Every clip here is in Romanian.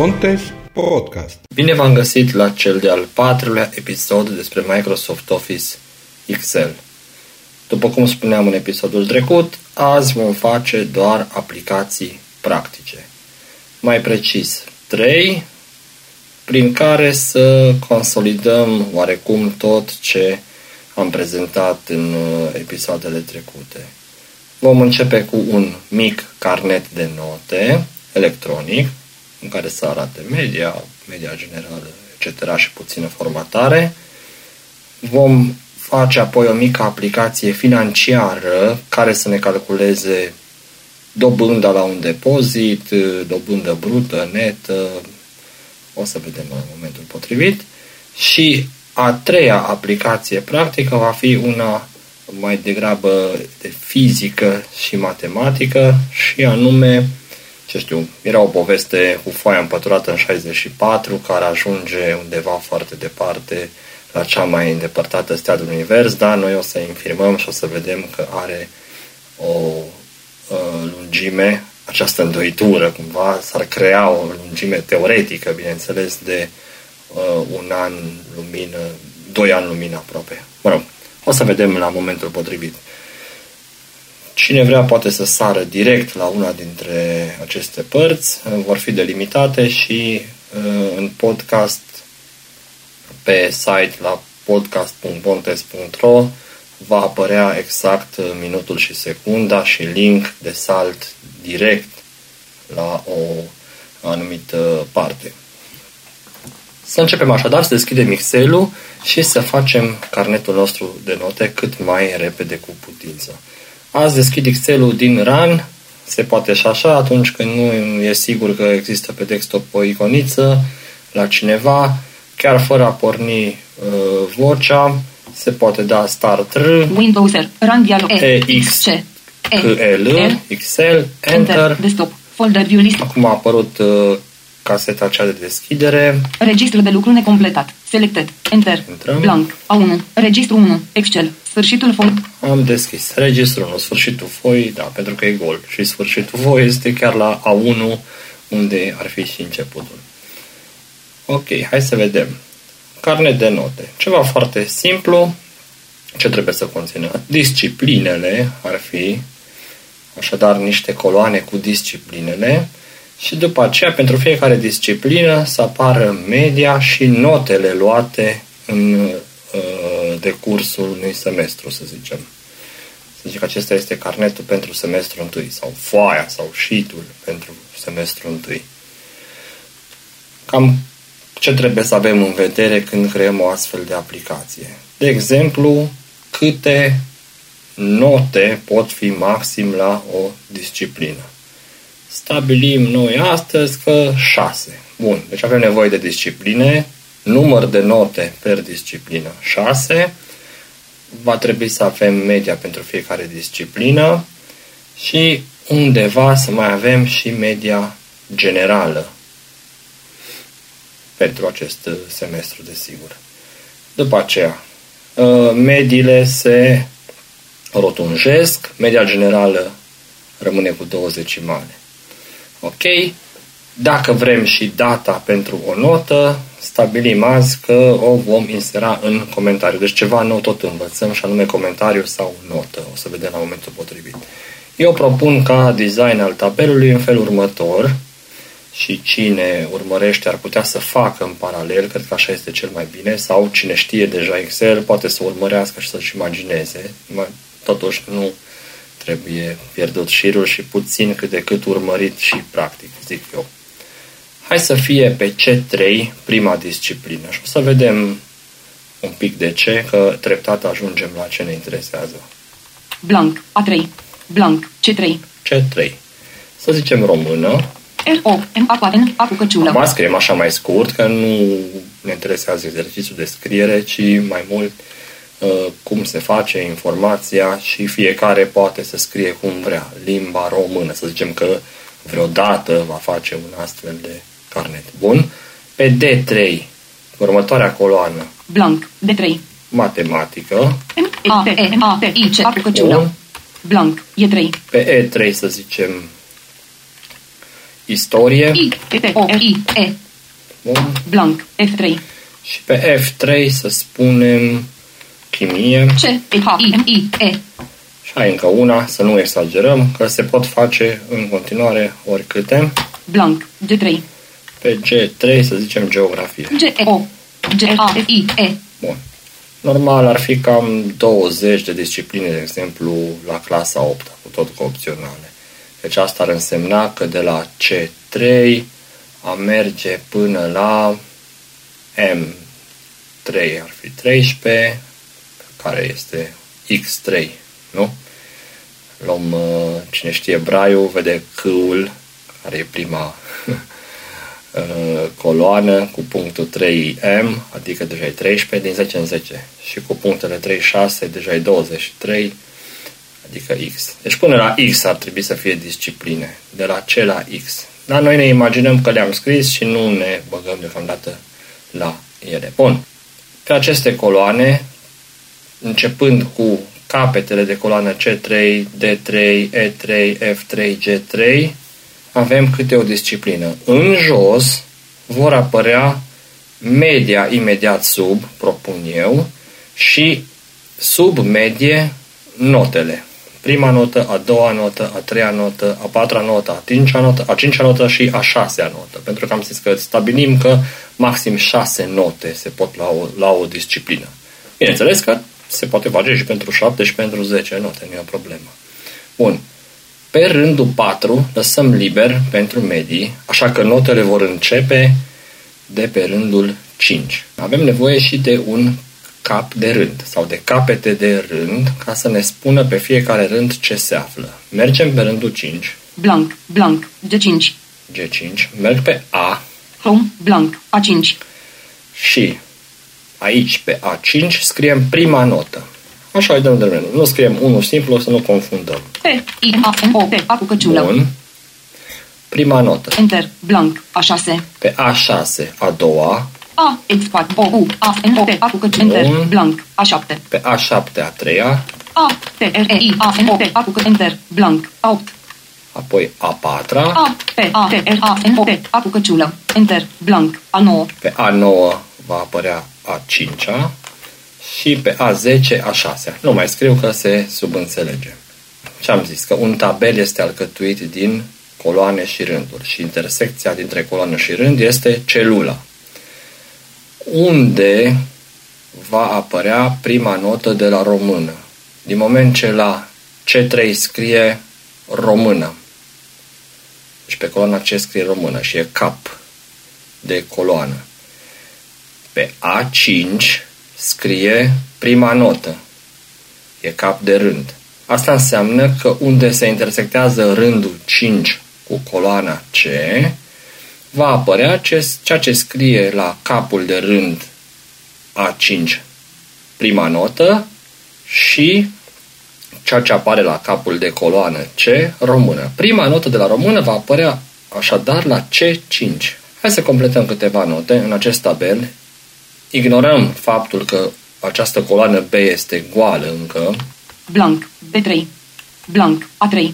Pontes Podcast. Bine v-am găsit la cel de-al patrulea episod despre Microsoft Office Excel. După cum spuneam în episodul trecut, azi vom face doar aplicații practice. Mai precis, 3, prin care să consolidăm oarecum tot ce am prezentat în uh, episoadele trecute. Vom începe cu un mic carnet de note electronic, în care să arate media, media generală, etc. și puțină formatare. Vom face apoi o mică aplicație financiară care să ne calculeze dobânda la un depozit, dobândă brută, netă, o să vedem în momentul potrivit. Și a treia aplicație practică va fi una mai degrabă de fizică și matematică și anume, ce știu, era o poveste cu foaia împăturată în 64 care ajunge undeva foarte departe la cea mai îndepărtată stea din univers, dar noi o să infirmăm și o să vedem că are o uh, lungime, această îndoitură cumva, s-ar crea o lungime teoretică, bineînțeles, de uh, un an lumină, doi ani lumină aproape. Mă rog, o să vedem la momentul potrivit. Cine vrea poate să sară direct la una dintre aceste părți, vor fi delimitate și uh, în podcast pe site la podcast.pontes.ro va apărea exact minutul și secunda și link de salt direct la o anumită parte. Să începem așadar să deschidem Excel-ul și să facem carnetul nostru de note cât mai repede cu putință. Azi deschid Excel-ul din RAN, se poate și așa atunci când nu e sigur că există pe desktop o iconiță la cineva, chiar fără a porni uh, vocea, se poate da Start R, Windows R, Run dialog E, X, X, C, K, L, Excel, Enter, Enter. desktop, folder view list, Acum a apărut uh, caseta cea de deschidere. registru de lucru necompletat, selected, Enter, Intrăm. blank, A1, registru 1, Excel, sfârșitul fol, Am deschis registrul în sfârșitul foii, da, pentru că e gol. Și sfârșitul foii este chiar la A1, unde ar fi și începutul. Ok, hai să vedem. Carnet de note. Ceva foarte simplu. Ce trebuie să conțină? Disciplinele ar fi, așadar, niște coloane cu disciplinele și după aceea, pentru fiecare disciplină, să apară media și notele luate în uh, decursul unui semestru, să zicem. Să zic că acesta este carnetul pentru semestru întâi sau foaia sau sheet-ul pentru semestru întâi. Cam ce trebuie să avem în vedere când creăm o astfel de aplicație. De exemplu, câte note pot fi maxim la o disciplină. Stabilim noi astăzi că 6. Bun, deci avem nevoie de discipline, număr de note per disciplină 6, va trebui să avem media pentru fiecare disciplină și undeva să mai avem și media generală pentru acest uh, semestru, desigur. După aceea, uh, mediile se rotunjesc, media generală rămâne cu două decimale. Ok? Dacă vrem și data pentru o notă, stabilim azi că o vom insera în comentariu. Deci ceva nou tot învățăm și anume comentariu sau notă. O să vedem la momentul potrivit. Eu propun ca design al tabelului în felul următor și cine urmărește ar putea să facă în paralel, cred că așa este cel mai bine, sau cine știe deja Excel poate să urmărească și să-și imagineze. Totuși nu trebuie pierdut șirul și puțin cât de cât urmărit și practic, zic eu. Hai să fie pe C3 prima disciplină și o să vedem un pic de ce, că treptat ajungem la ce ne interesează. blank, A3, blank, C3, C3. Să zicem română. R, O, M, A, N, A cu căciulă, Acum scriem așa mai scurt, că nu ne interesează exercițiul de scriere, ci mai mult uh, cum se face informația și fiecare poate să scrie cum vrea. Limba română, să zicem că vreodată va face un astfel de carnet. Bun? Pe D3, următoarea coloană, blank, D3, matematică. M, A, E, M, A, T, I, C, A cu căciulă, Bun. blank, E3, Pe E3 să zicem istorie. I, T, T, O, R, I, E, Bun. blank, F3, Și pe F3 să spunem chimie. C, E, H, I, M, I, E, Și ai încă una, să nu exagerăm, că se pot face în continuare oricâte. blank, G3, Pe G3 să zicem geografie. G, E, O, G, A, F, I, E, Bun. Normal ar fi cam 20 de discipline, de exemplu, la clasa 8 cu tot cu opționale. Deci asta ar însemna că de la C3 a merge până la M3 ar fi 13, care este X3, nu? Luăm, uh, cine știe braiul, vede câul, care e prima uh, coloană cu punctul 3M, adică deja e 13 din 10 în 10 și cu punctele 36 deja e 23, adică X. Deci până la X ar trebui să fie discipline, de la C la X. Dar noi ne imaginăm că le-am scris și nu ne băgăm deocamdată la ele. Bun. Pe aceste coloane, începând cu capetele de coloană C3, D3, E3, F3, G3, avem câte o disciplină. În jos vor apărea media imediat sub, propun eu, și sub medie notele. Prima notă, a doua notă, a treia notă, a patra notă, a cincea notă, a cincea notă și a șasea notă. Pentru că am zis că stabilim că maxim șase note se pot la o, la o disciplină. Bineînțeles că se poate face și pentru 7 și pentru 10 note, nu e o problemă. Bun. Pe rândul 4 lăsăm liber pentru medii, așa că notele vor începe de pe rândul 5. Avem nevoie și de un cap de rând sau de capete de rând ca să ne spună pe fiecare rând ce se află. Mergem pe rândul 5, blank, blank, G5, G5, merg pe A home, blank, A5, și aici pe A5 scriem prima notă. Așa îi dăm de Nu scriem unul simplu, să nu confundăm. P, I, A, M, O, P, A cu căciulă, Bun. Prima notă. enter, blank, A6, Pe A6, a doua. A, X4, O, U, A, N, O, P, A cu căciulă, enter, Bun. blank, A7, Pe A7, a treia. A, T, R, E, I, A, N, O, P, A cu căciulă, enter, blank, A8, Apoi a patra. A, P, A, T, R, A, N, O, P, A cu căciulă, enter, blank, A9, Pe A9 va apărea a cincea. Și pe A10, a șasea. Nu mai scriu că se subînțelege. Ce am zis? Că un tabel este alcătuit din coloane și rânduri și intersecția dintre coloană și rând este celula. Unde va apărea prima notă de la română? Din moment ce la C3 scrie română, deci pe coloana C scrie română și e cap de coloană. Pe A5 scrie prima notă. E cap de rând. Asta înseamnă că unde se intersectează rândul 5 cu coloana C, va apărea ce, ceea ce scrie la capul de rând A5, prima notă, și ceea ce apare la capul de coloană C, română. Prima notă de la română va apărea așadar la C5. Hai să completăm câteva note în acest tabel. Ignorăm faptul că această coloană B este goală încă. blank, B3, blank, A3,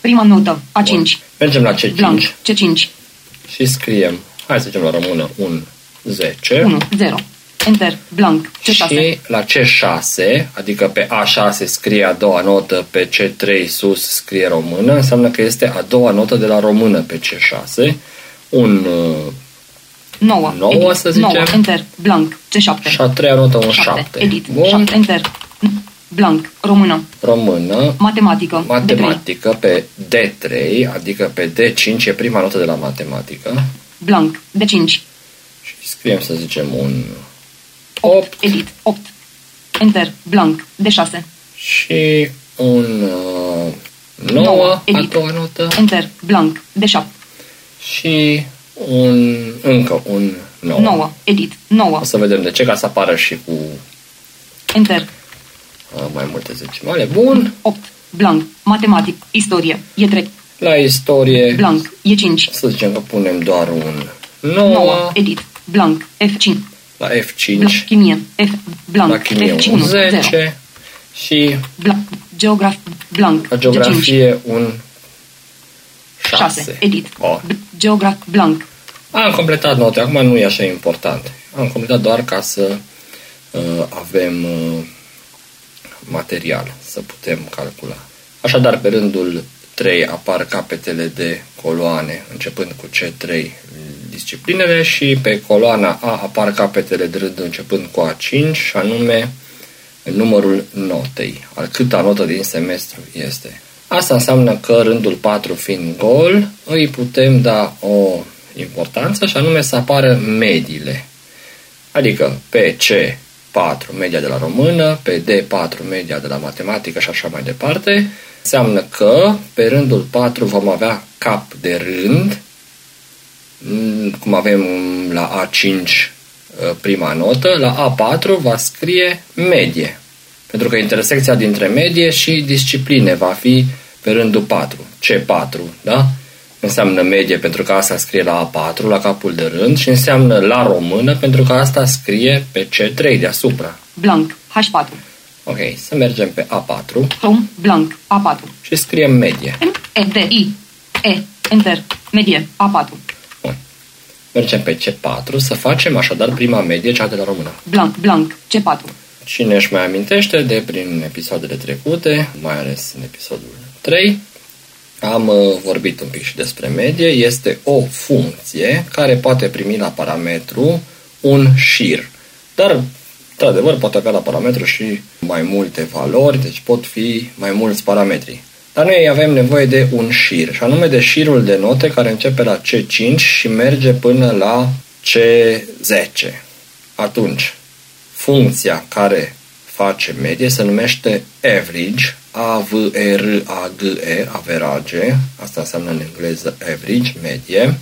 prima notă, A5, Mergem la C5 blank, C5, și scriem, hai să zicem la română, un 10. 1, 0, enter, blank, C6, Și la C6, adică pe A6 scrie a doua notă, pe C3 sus scrie română, înseamnă că este a doua notă de la română pe C6, un uh, 9, Nouă, edit, să zicem. 9, enter, blank, C7, și a treia notă un 7. 7, edit, Bun, 7, enter, blank, română, română, matematică, D3, matematică pe D3, adică pe D5 e prima notă de la matematică. Blank, D5, și scriem să zicem un 8, 8 edit, 8, enter, blank, D6, și un uh, 9 Nouă, a edit. doua notă. Enter, blank, D7, și un încă un 9. 9, edit, 9, O să vedem de ce, ca să apară și cu enter, uh, mai multe zecimale. Bun, 8, blank, matematic, istorie, e 3, la istorie. Blank, e 5, să zicem că punem doar un 9, 9, edit, blank, F5, la blank, F5, chimie, F, blank, la chimie F1, un 0, 10 și blank, geograf, blank, la G5, geografie un Șase. 6. Edit. Oh. B- Geograf blank. Am completat note, acum nu e așa important. Am completat doar ca să uh, avem uh, material, să putem calcula. Așadar, pe rândul 3 apar capetele de coloane, începând cu C3 disciplinele și pe coloana A apar capetele de rând începând cu A5 și anume numărul notei, al câta notă din semestru este. Asta înseamnă că rândul 4 fiind gol, îi putem da o importanță și anume să apară mediile. Adică pe C4 media de la română, pe D4 media de la matematică și așa mai departe, înseamnă că pe rândul 4 vom avea cap de rând, mm, cum avem la A5 prima notă, la A4 va scrie medie. Pentru că intersecția dintre medie și discipline va fi pe rândul 4, C4, da? Înseamnă medie pentru că asta scrie la A4, la capul de rând și înseamnă la română pentru că asta scrie pe C3 deasupra. Blank. H4. Ok, să mergem pe A4 Home. Blank. A4. și scriem medie. M. E. D. I. E. Enter. Medie. A4. Bun. Mergem pe C4 să facem așadar prima medie, cea de la română. Blank. Blank. C4. Cine își mai amintește de prin episoadele trecute, mai ales în episodul 3, am uh, vorbit un pic și despre medie. Este o funcție care poate primi la parametru un șir. Dar, într-adevăr, poate avea la parametru și mai multe valori, deci pot fi mai mulți parametri. Dar noi avem nevoie de un șir, și anume de șirul de note care începe la C5 și merge până la C10. Atunci, funcția care face medie se numește average, A-V-E-R-A-G-E, average, asta înseamnă în engleză average, medie.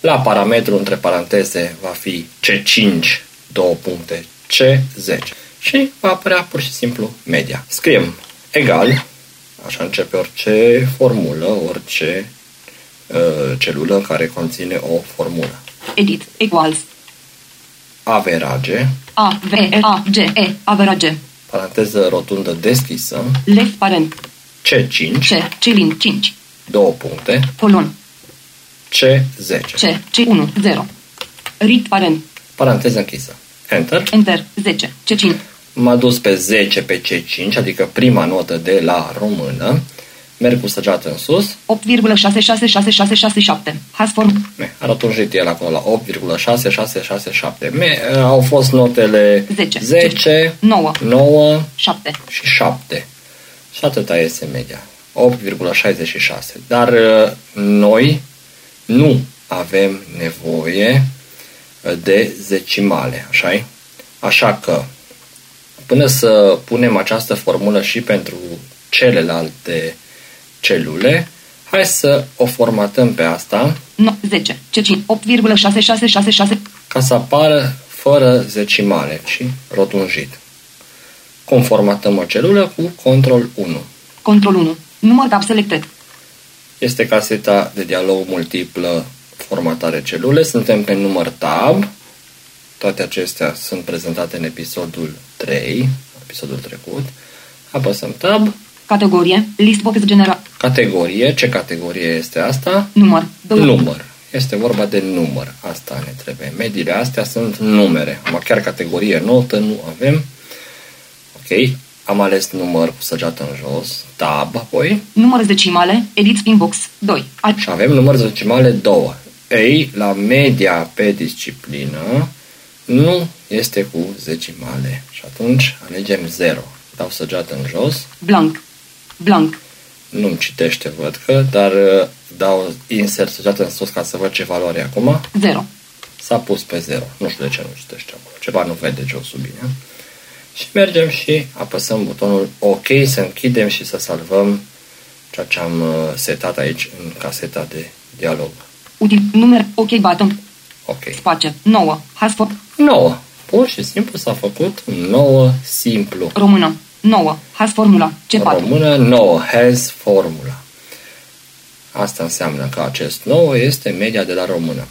La parametru între paranteze va fi C5, două puncte, C10 și va apărea pur și simplu media. Scriem egal, așa începe orice formulă, orice uh, celulă care conține o formulă. Edit. Equals. Average, A. V. E. A. G. E. Average. paranteză rotundă deschisă, Left parent. C5, C. Cilin. 5. două puncte, Colon. C10, C. C1. 0. Read parent. paranteză închisă. Enter. Enter. 10. C5. M-a dus pe 10 pe C5, adică prima notă de la română. Merg cu săgeată în sus. 8,66667. Has form. Me, a rotunjit el acolo la 8,6667. Me, au fost notele 10. 10 9. 9 7. și 7. Și atâta este media. 8,66. Dar uh, noi nu avem nevoie uh, de zecimale, așa Așa că, până să punem această formulă și pentru celelalte celule, hai să o formatăm pe asta No, 10. C5. 8,6666. ca să apară fără zecimale, ci rotunjit. Cum formatăm o celulă? Cu control 1. Control 1. Număr cap selected. Este caseta de dialog multiplă formatare celule. Suntem pe număr tab. Toate acestea sunt prezentate în episodul 3, episodul trecut. Apăsăm tab. Categorie. List box general. Categorie. Ce categorie este asta? Număr. 2. Număr. Este vorba de număr. Asta ne trebuie. Mediile astea sunt numere. Am chiar categorie notă nu avem. Ok. Am ales număr cu săgeată în jos. Tab apoi. Număr decimale. Edit spin box. 2. A- Și avem număr decimale 2. Ei, la media pe disciplină nu este cu zecimale. Și atunci alegem 0. Dau săgeată în jos. Blank. Blank. Nu-mi citește, văd că, dar uh, dau insert săgeată în sus ca să văd ce valoare e acum. 0. S-a pus pe 0. Nu știu de ce nu citește acolo. Ceva nu vede josul bine. Și mergem și apăsăm butonul OK să închidem și să salvăm ceea ce am uh, setat aici în caseta de dialog. Util. Număr. OK button. Ok. Space. 9. Has for. 9. Pur și simplu s-a făcut 9 simplu. Română. 9. Has formula. C4. Română 9. Has formula. Asta înseamnă că acest 9 este media de la română.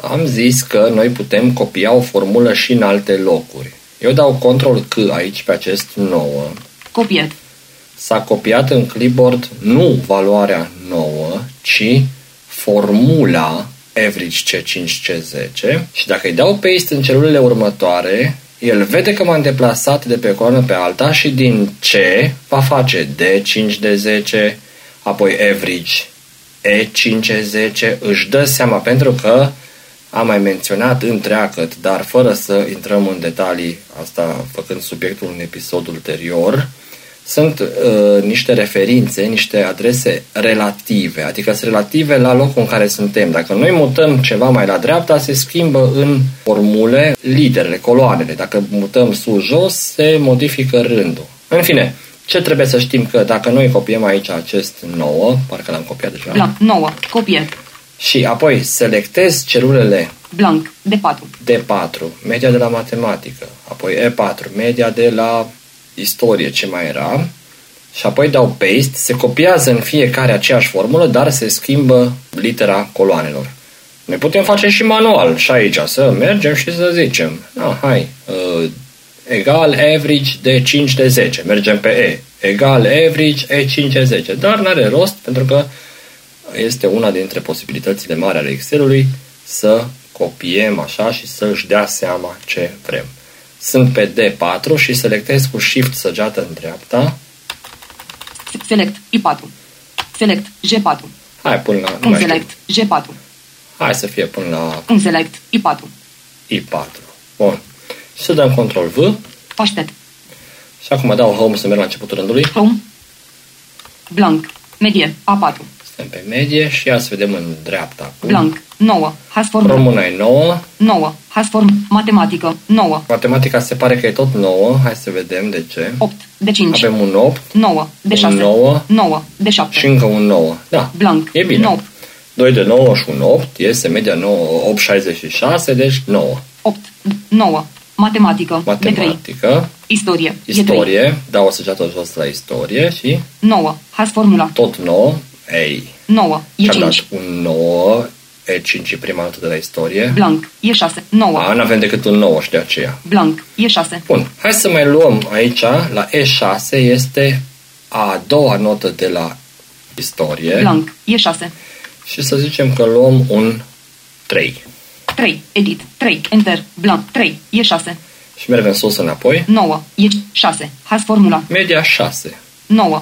Am zis că noi putem copia o formulă și în alte locuri. Eu dau control C aici pe acest 9. Copiat. s-a copiat în clipboard nu valoarea nouă, ci formula average C5-C10 și dacă îi dau paste în celulele următoare, el vede că m-am deplasat de pe o coloană pe alta și din C va face D5-D10, apoi average E5-10, își dă seama pentru că am mai menționat întreagăt, dar fără să intrăm în detalii, asta făcând subiectul în episod ulterior, sunt uh, niște referințe, niște adrese relative, adică sunt relative la locul în care suntem. Dacă noi mutăm ceva mai la dreapta, se schimbă în formule literele, coloanele. Dacă mutăm sus-jos, se modifică rândul. În fine, ce trebuie să știm că dacă noi copiem aici acest 9, parcă l-am copiat deja. Blanc. 9. Copie. Și apoi selectez celulele Blanc. D4. D4, media de la matematică, apoi E4, media de la istorie, ce mai era, și apoi dau paste, se copiază în fiecare aceeași formulă, dar se schimbă litera coloanelor. Ne putem face și manual și aici, să mergem și să zicem, ah, hai, uh, egal average de 5 de 10, mergem pe E, egal average E5 de 10, dar n-are rost pentru că este una dintre posibilitățile mari ale Excel-ului să copiem așa și să își dea seama ce vrem. Sunt pe D4 și selectez cu Shift săgeată în dreapta. Select. I4. Select. G4. Hai până la... nu Un mai știu. select. G4. Hai să fie până la Un select. I4. I4. Bun. Și să dăm Ctrl V Aștept. și acum dau Home să merg la începutul rândului. Home. Blanc. Medie. A4. Suntem pe medie și ia să vedem în dreapta acum. Blanc. 9. Hasform. Româna e 9. 9. Hasform. Matematică. 9. Matematica se pare că e tot 9. Hai să vedem de ce. 8. De 5. Avem un 8 9. De 6. Un nouă. 9. De 7. și încă un 9. Da, Blanc. e bine. 9. 2 de 9 și un 8 iese media 9, 8,66, deci 9. 8. 9. Matematică. De 3. Matematică, Istorie. E 3. istorie, dau o săgeată jos la istorie și 9. Has formula. tot 9, ei. 9. E Și-am dat 5. un 9, e 5 e prima notă de la istorie. Blanc. E 6. 9. A, n-avem decât un 9 și de aceea. Blanc. E 6. Bun, hai să mai luăm aici, la E6 este a doua notă de la istorie Blanc. E 6. și să zicem că luăm un 3. 3. Edit. 3. Enter. Blanc. 3. E 6. Și mergem sus înapoi. 9. E 6. Has formula. Media 6. 9.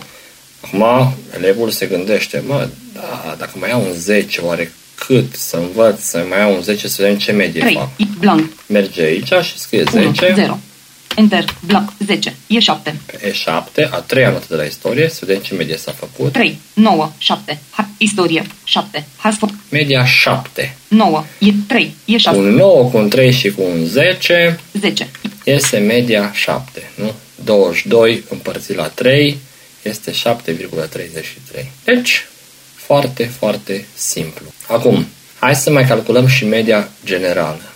Acum, elevul se gândește, mă, da, dacă mai iau un 10, oare cât să învăț să mai iau un 10 să vedem ce medie 3. fac? E blanc. Merge aici și scrie 1. 10 0. Enter. Blanc. 10. E 7. pe E7, a treia notă de la istorie, să vedem ce medie s-a făcut. 3. 9. 7. Ha- istorie. 7. Has formula. Media 7. 9. E 3. E 6. Un 9 cu un 3 și cu un 10 10. iese media 7, nu? 22 împărțit la 3 este 7,33. Deci, foarte, foarte simplu. Acum, hai să mai calculăm și media generală.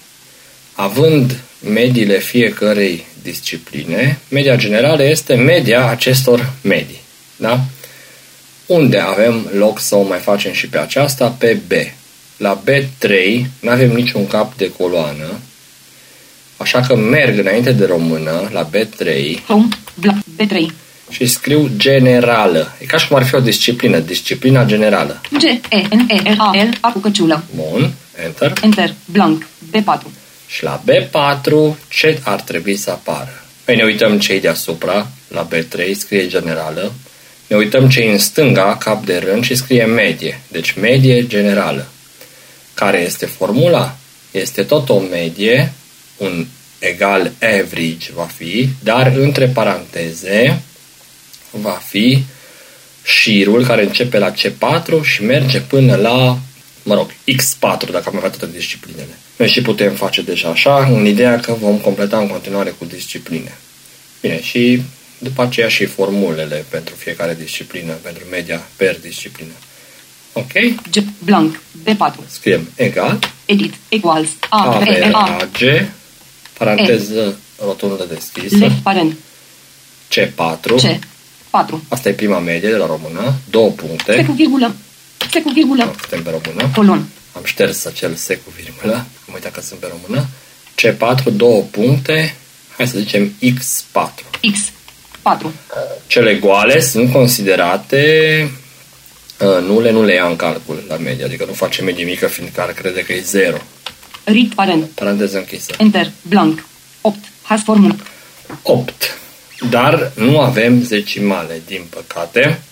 Având mediile fiecărei discipline, media generală este media acestor medii. Da? Unde avem loc să o mai facem și pe aceasta? Pe B. La B3 nu avem niciun cap de coloană, așa că merg înainte de română la B3 Home. Blanc. B3. Și scriu generală. E ca și cum ar fi o disciplină, disciplina generală. G. E. N. E. R. A. L. A cu căciulă. Bun, enter. Enter. Blanc. B4. Și la B4 ce ar trebui să apară? Păi ne uităm ce deasupra, la B3 scrie generală, ne uităm ce în stânga, cap de rând și scrie medie, deci medie generală. Care este formula? Este tot o medie, un egal average va fi, dar între paranteze va fi șirul care începe la C4 și merge până la, mă rog, X4 dacă am avea toate disciplinele. Noi și putem face deja așa, în ideea că vom completa în continuare cu discipline. Bine, și după aceea și formulele pentru fiecare disciplină, pentru media per disciplină. Ok? G. Blanc. B4. Scriem egal, Edit. Equals. A. A, R. B, A. A, G, paranteză rotundă deschisă, Left parent. C4, C. 4. asta e prima medie de la română, două Se puncte, cu virgulă. Se cu virgulă. suntem pe română, Colon. am șters acel se cu virgulă, am uitat că sunt pe română, C4, două puncte, hai să zicem X4. X. 4. Cele goale sunt considerate uh, nule, nu le ia în calcul la medie, adică nu face medie mică fiindcă ar crede că e 0. Read parent. Paranteză închisă. Enter. Blank. 8. Has formula. 8. Dar nu avem zecimale, din păcate.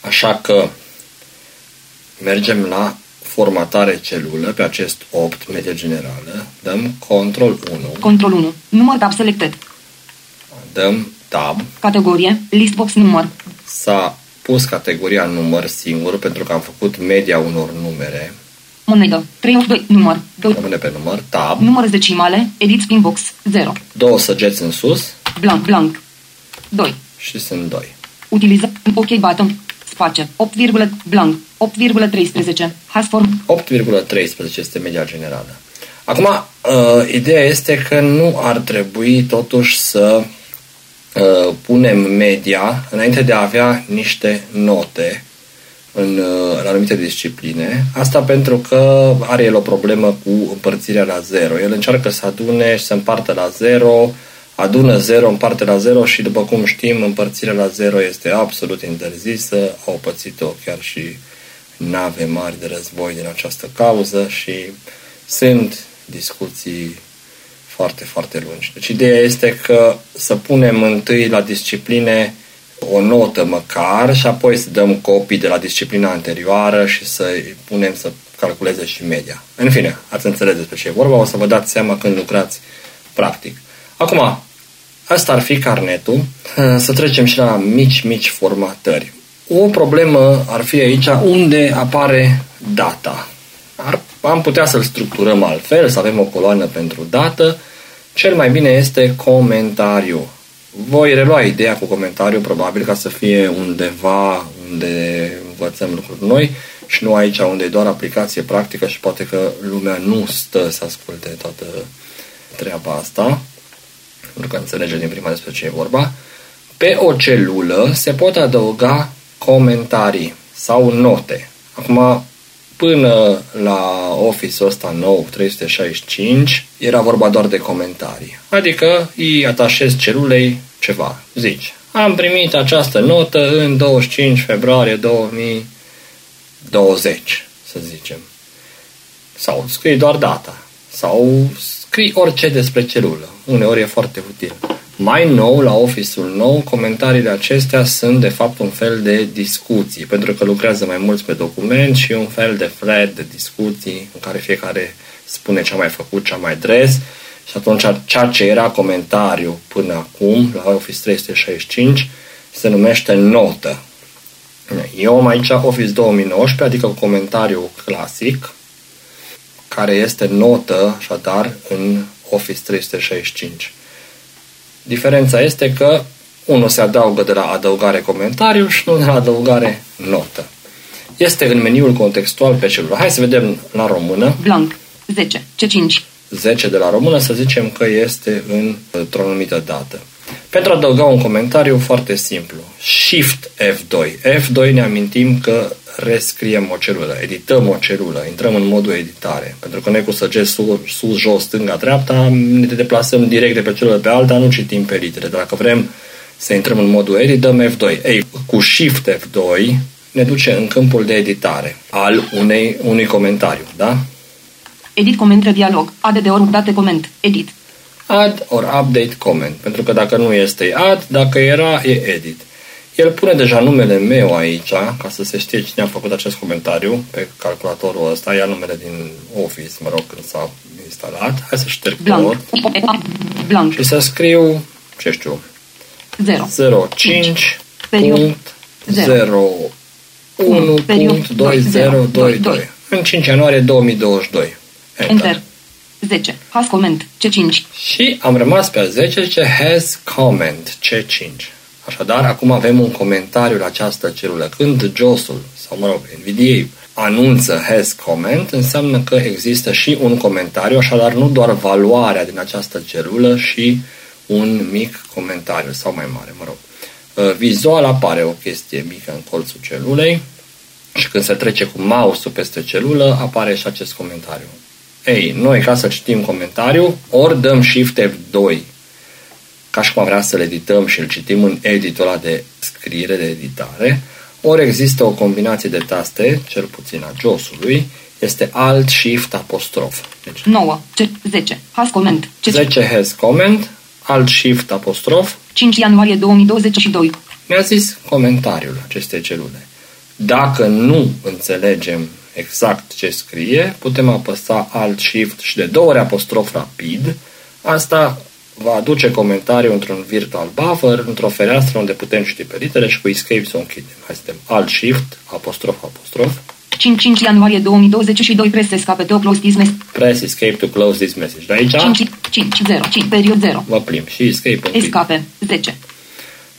Așa că mergem la formatare celulă pe acest 8, medie generală. Dăm control 1, Control 1. Număr tab selected. dăm tab. Categorie. Listbox număr. S-a pus categoria număr singur pentru că am făcut media unor numere. Monedă. 3 2. Număr. 2. Rămâne pe număr, tab. Număr decimale. Edit spin box. 0. Două săgeți în sus Blank. Blank. 2. și sunt 2. Utiliza. OK button. Space. 8, blank. 8,13. Has form. 8,13 este media generală. Acum, uh, ideea este că nu ar trebui totuși să uh, punem media înainte de a avea niște note în, uh, în anumite discipline. Asta pentru că are el o problemă cu împărțirea la zero. El încearcă să adune și să împartă la zero, adună 0, împarte la 0 și după cum știm, împărțirea la 0 este absolut interzisă. Au pățit-o chiar și nave mari de război din această cauză și sunt discuții foarte, foarte lungi. Deci ideea este că să punem întâi la discipline o notă măcar și apoi să dăm copii de la disciplina anterioară și să punem să calculeze și media. În fine, ați înțeles despre ce e vorba, o să vă dați seama când lucrați practic. Acum, asta ar fi carnetul. Să trecem și la mici, mici formatări. O problemă ar fi aici unde apare data. Ar, am putea să-l structurăm altfel, să avem o coloană pentru dată. Cel mai bine este comentariu. Voi relua ideea cu comentariu, probabil, ca să fie undeva unde învățăm lucruri noi și nu aici unde e doar aplicație practică și poate că lumea nu stă să asculte toată treaba asta, pentru că înțelege din prima despre ce e vorba. Pe o celulă se pot adăuga comentarii sau note. Acum, până la Office-ul ăsta nou, 365, era vorba doar de comentarii. Adică îi atașezi celulei ceva. Zici, am primit această notă în 25 februarie 2020, să zicem. Sau scrii doar data. Sau scrii orice despre celulă. Uneori e foarte util. Mai nou, la Office-ul nou, comentariile acestea sunt de fapt un fel de discuții, pentru că lucrează mai mulți pe document și un fel de thread de discuții în care fiecare spune ce a mai făcut, ce a mai dres și atunci ceea ce era comentariu până acum, la Office 365, se numește notă. Eu am aici Office 2019, adică comentariu clasic, care este notă, așadar, în Office 365. Diferența este că unul se adaugă de la adăugare comentariu și unul de la adăugare notă. Este în meniul contextual pe celulă. Hai să vedem la română. Blank. 10. C5. 10 de la română, să zicem că este într-o anumită dată. Pentru a adăuga un comentariu foarte simplu. Shift F2. F2 ne amintim că rescriem o celulă, edităm o celulă, intrăm în modul editare. Pentru că noi cu săgeți sus, sus, jos, stânga, dreapta, ne deplasăm direct de pe celulă pe alta, nu citim pe litere. Dacă vrem să intrăm în modul edit, dăm F2. Ei, cu Shift F2 ne duce în câmpul de editare al unei, unui comentariu, da? Edit coment dialog. Add de ori date coment. Edit. Add or update comment. Pentru că dacă nu este add, dacă era, e edit. El pune deja numele meu aici, ca să se știe cine a făcut acest comentariu pe calculatorul ăsta, ia numele din Office, mă rog, când s-a instalat. Hai să șterg Blank. Blank. și să scriu, ce știu, 0. 05 Period. punct Zero. 01 Period. punct Doi. Zero. Doi. 2022. Doi. În 5 ianuarie 2022. Enter. 10. Has comment. C5. Și am rămas pe a 10, zice has comment, C5. Așadar, acum avem un comentariu la această celulă. Când JOS-ul, sau mă rog, NVDA, anunță has comment, înseamnă că există și un comentariu, așadar nu doar valoarea din această celulă, și un mic comentariu, sau mai mare, mă rog. Vizual apare o chestie mică în colțul celulei și când se trece cu mouse-ul peste celulă, apare și acest comentariu. Ei, noi ca să citim comentariu, ori dăm Shift F2 ca și cum am vrea să-l edităm și îl citim în editul ăla de scriere, de editare, ori există o combinație de taste, cel puțin a JOS-ului, este Alt Shift apostrof. Deci 9, 10, has comment. 10 has comment, Alt Shift apostrof. 5 ianuarie 2022. Mi-a zis comentariul acestei celule. Dacă nu înțelegem exact ce scrie, putem apăsa Alt Shift și de două ori apostrof rapid. Asta va aduce comentariul într-un virtual buffer, într-o fereastră unde putem citi pe litere și cu escape să o închidem. Hai să dăm Alt Shift, apostrof, apostrof. 5, 5 ianuarie 2022, press escape to close this message. Press escape to close this message. De aici? 5, 5, 0, 5, period 0. Vă plim și escape Escape, 10.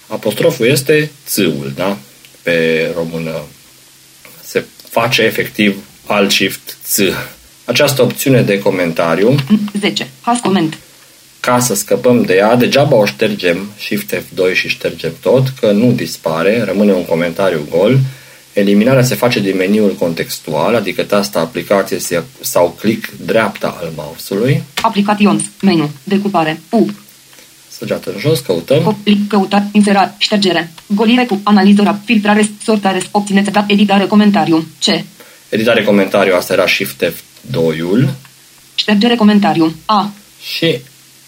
Apostroful este țâul, da? Pe română se face efectiv alt shift ț. Această opțiune de comentariu 10. Has comment. Ca să scăpăm de ea, degeaba o ștergem Shift F2 și ștergem tot, că nu dispare, rămâne un comentariu gol. Eliminarea se face din meniul contextual, adică tasta aplicație sau click dreapta al mouse-ului. Aplications, menu, decupare, U. Săgeată în jos, căutăm. Copli, căutat, inserat, ștergere, golire cu analizora, filtrare, sortare, obțineți, editare, comentariu, C. Editare, comentariu, asta era Shift F2-ul. Ștergere, comentariu, A. Și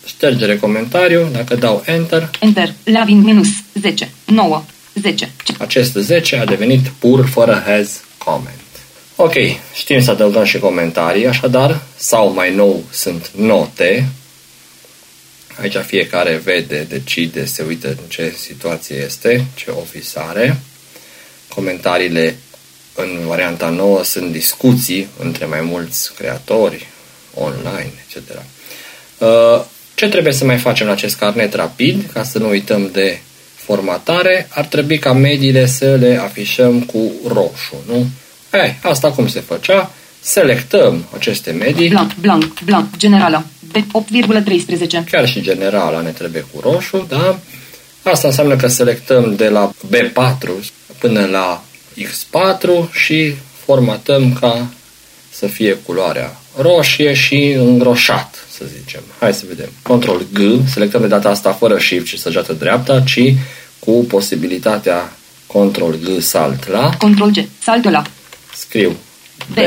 ștergere comentariu, dacă dau Enter. Enter, Lavin minus 10, 9, 10. Acest 10 a devenit pur fără has comment. Ok, știm să adăugăm și comentarii, așadar, sau mai nou sunt note. Aici fiecare vede, decide, se uită în ce situație este, ce office are. Comentariile în varianta nouă sunt discuții între mai mulți creatori, online, etc. Uh, ce trebuie să mai facem la acest carnet rapid, ca să nu uităm de formatare? Ar trebui ca mediile să le afișăm cu roșu, nu? Ei, asta cum se făcea? Selectăm aceste medii. Blanc, blanc, blanc, generală, de 8,13. Chiar și generala ne trebuie cu roșu, da? Asta înseamnă că selectăm de la B4 până la X4 și formatăm ca să fie culoarea roșie și îngroșat, să zicem. Hai să vedem. Control G, selectăm de data asta fără Shift și săgeată dreapta, ci cu posibilitatea Control G salt la. Control G, salt la. Scriu B,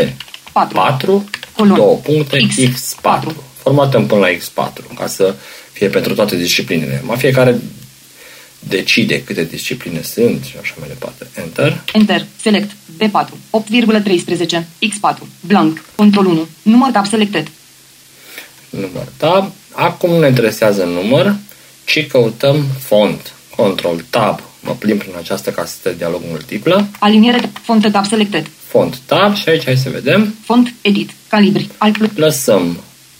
4, 4 Colon. două puncte, X, X4. 4. Formatăm până la X4, ca să fie pentru toate disciplinele. Mai fiecare decide câte discipline sunt și așa mai departe. Enter. Enter, select, B4, 8,13, X4, blank, control 1, număr tab selected. Număr tab. Acum nu ne interesează număr, ci căutăm font. Control tab. Mă plimb prin această casă de dialog multiplă. Aliniere, font tab selected. Font tab și aici hai să vedem. Font edit, calibri, alt plus, Lăsăm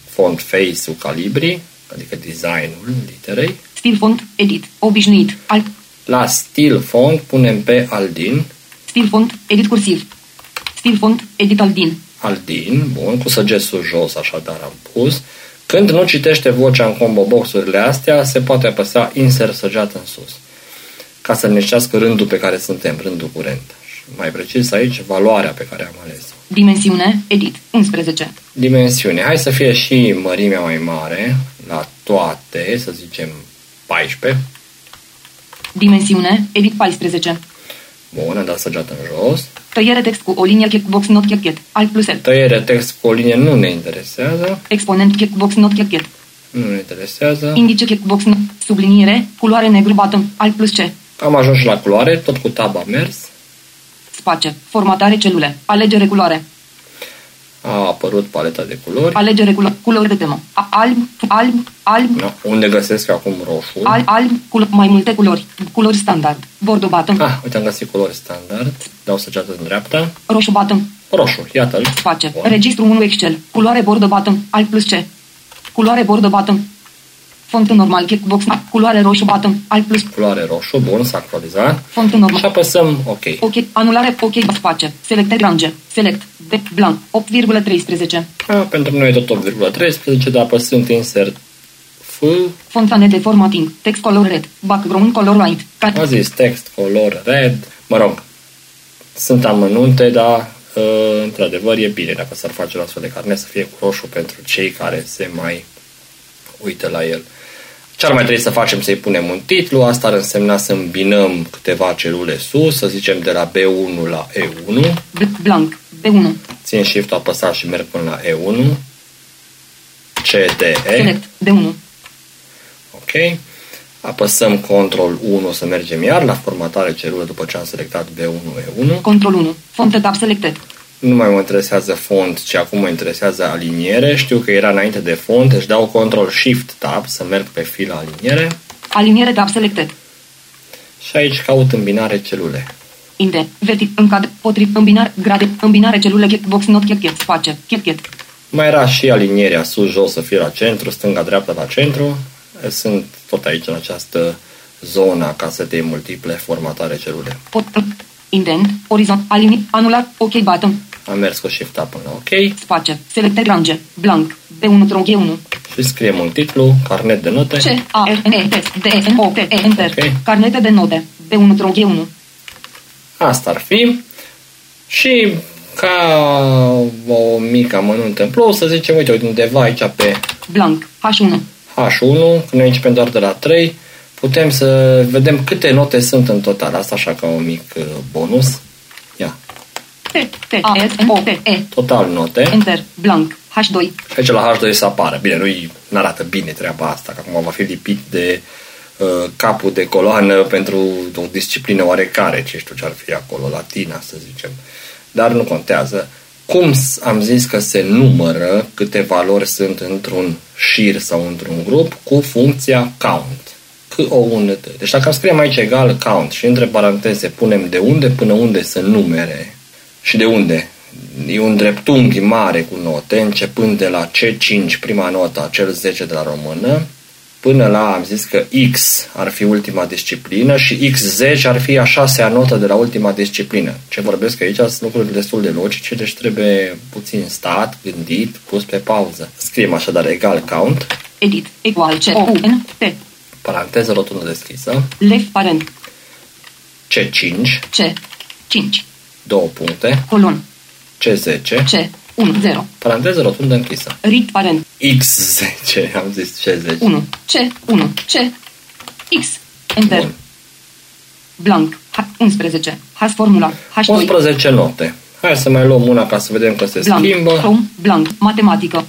font face-ul calibri, adică designul literei. stil font edit, obișnuit, alt, La stil font punem pe Aldin. stil font edit cursiv, stil font edit aldin, Aldin, bun, cu săgesul jos, așadar am pus. Când nu citește vocea în combo boxurile astea, se poate apăsa insert săgeat în sus. Ca să ne știască rândul pe care suntem, rândul curent. Și mai precis aici, valoarea pe care am ales. dimensiune, edit, 11, Dimensiune. Hai să fie și mărimea mai mare, la toate, să zicem 14. dimensiune, edit 14, Bun, am dat săgeată în jos. Tăiere text cu o linie checkbox not checket, alt plus L, Tăiere text cu o linie nu ne interesează. exponent checkbox not checket, Nu ne interesează. indice checkbox not, subliniere, culoare negru bottom, alt plus C, Am ajuns și la culoare, tot cu tab am mers. space, formatare celule, alegere culoare, A apărut paleta de culori. alegere culo- culori de temă, A- alb, alb, alb, No, unde găsesc acum roșu? alb, alb, culo- mai multe culori, culori standard, bordo bottom, Ah, uite, am găsit culori standard. Dau săgeată în dreapta. roșu bottom, Roșu, iată-l. space, Bun. registru 1 Excel, culoare bordo bottom, alt plus C, culoare bordo bottom, font normal, checkbox, culoare roșu bottom, alt plus. Culoare roșu, bun, s-a actualizat. font Și normal. apăsăm OK. Ok, anulare, ok, space, selecte range, select, de blank, 8,13, A, pentru noi e tot 8,13, dar apăsând insert F, fontane de formatting, text color red, background color white, cat, a zis text, color, red, mă rog, sunt amănunte, dar uh, într-adevăr e bine dacă s-ar face la astfel de carnet să fie cu roșu pentru cei care se mai uită la el. Ce ar mai trebui să facem? Să-i punem un titlu, asta ar însemna să îmbinăm câteva celule sus, să zicem de la B1 la E1. Bl- blank. B1. Țin shift apăsat și merg până la E1. CDE. Select. B1. Ok. Apăsăm Ctrl 1 să mergem iar la formatare celulă după ce am selectat B1, E1. Control 1. Font tab selected. Nu mai mă interesează font, ci acum mă interesează aliniere. Știu că era înainte de font, deci dau Ctrl Shift Tab să merg pe fila aliniere. Aliniere tab selected. Și aici caut îmbinare celule. Inde. Vertic. Încad. Potrivit. Îmbinare. Grade. Îmbinare celule. Checkbox. Not check. Space. Check. Mai era și alinierea sus-jos să fie la centru, stânga-dreapta la centru. Sunt tot aici în această zonă a casetei multiple formatare celule. Pot. Indent. Orizont. Alini. Anulat. OK button. Am mers cu Shift Tab până la OK Space. Selected range. Blank. B1 tron G1. și scriem un titlu, carnet de note. C. A. R. N. E. T. D. E. N. O. T. E. Enter. Ok. Carnete de note. B1 tron G1. Asta ar fi. Și ca o mică amănuntă în plus, să zicem, uite, uite, undeva aici pe Blank. H1. H1, când noi începem doar de la 3, putem să vedem câte note sunt în total. Asta așa ca un mic uh, bonus. Ia, T. T. A. S. N. O. T. E. total note. Enter. Blank. H2. Și aici la H2 să apară. Bine, nu arată bine treaba asta, că acum va fi lipit de uh, capul de coloană pentru o disciplină oarecare, ce știu ce ar fi acolo, latina, să zicem. Dar nu contează. Cum s- am zis că se numără câte valori sunt într-un șir sau într-un grup cu funcția count. C o ună t. Deci dacă scriem aici egal count și între paranteze punem de unde până unde să numere și de unde? E un dreptunghi mare cu note, începând de la C5, prima notă, acel 10 de la română, până la, am zis că X ar fi ultima disciplină și X10 ar fi a șasea notă de la ultima disciplină. Ce vorbesc aici sunt lucruri destul de logice, deci trebuie puțin stat, gândit, pus pe pauză. Scriem așadar egal count, Edit. Equal. C. O. U. N. T. paranteză rotundă deschisă, Left parent. C5, C. 5. două puncte, Colon. C10, C. 1. 0. paranteză rotundă închisă. Read parent. X10, am zis C10. 1. C. 1. C. X. Enter. Bun. Blank. H. 11. Has formula. H2. 11 note. Hai să mai luăm una ca să vedem că se Blank. schimbă. Chrome. Blank. Matematică.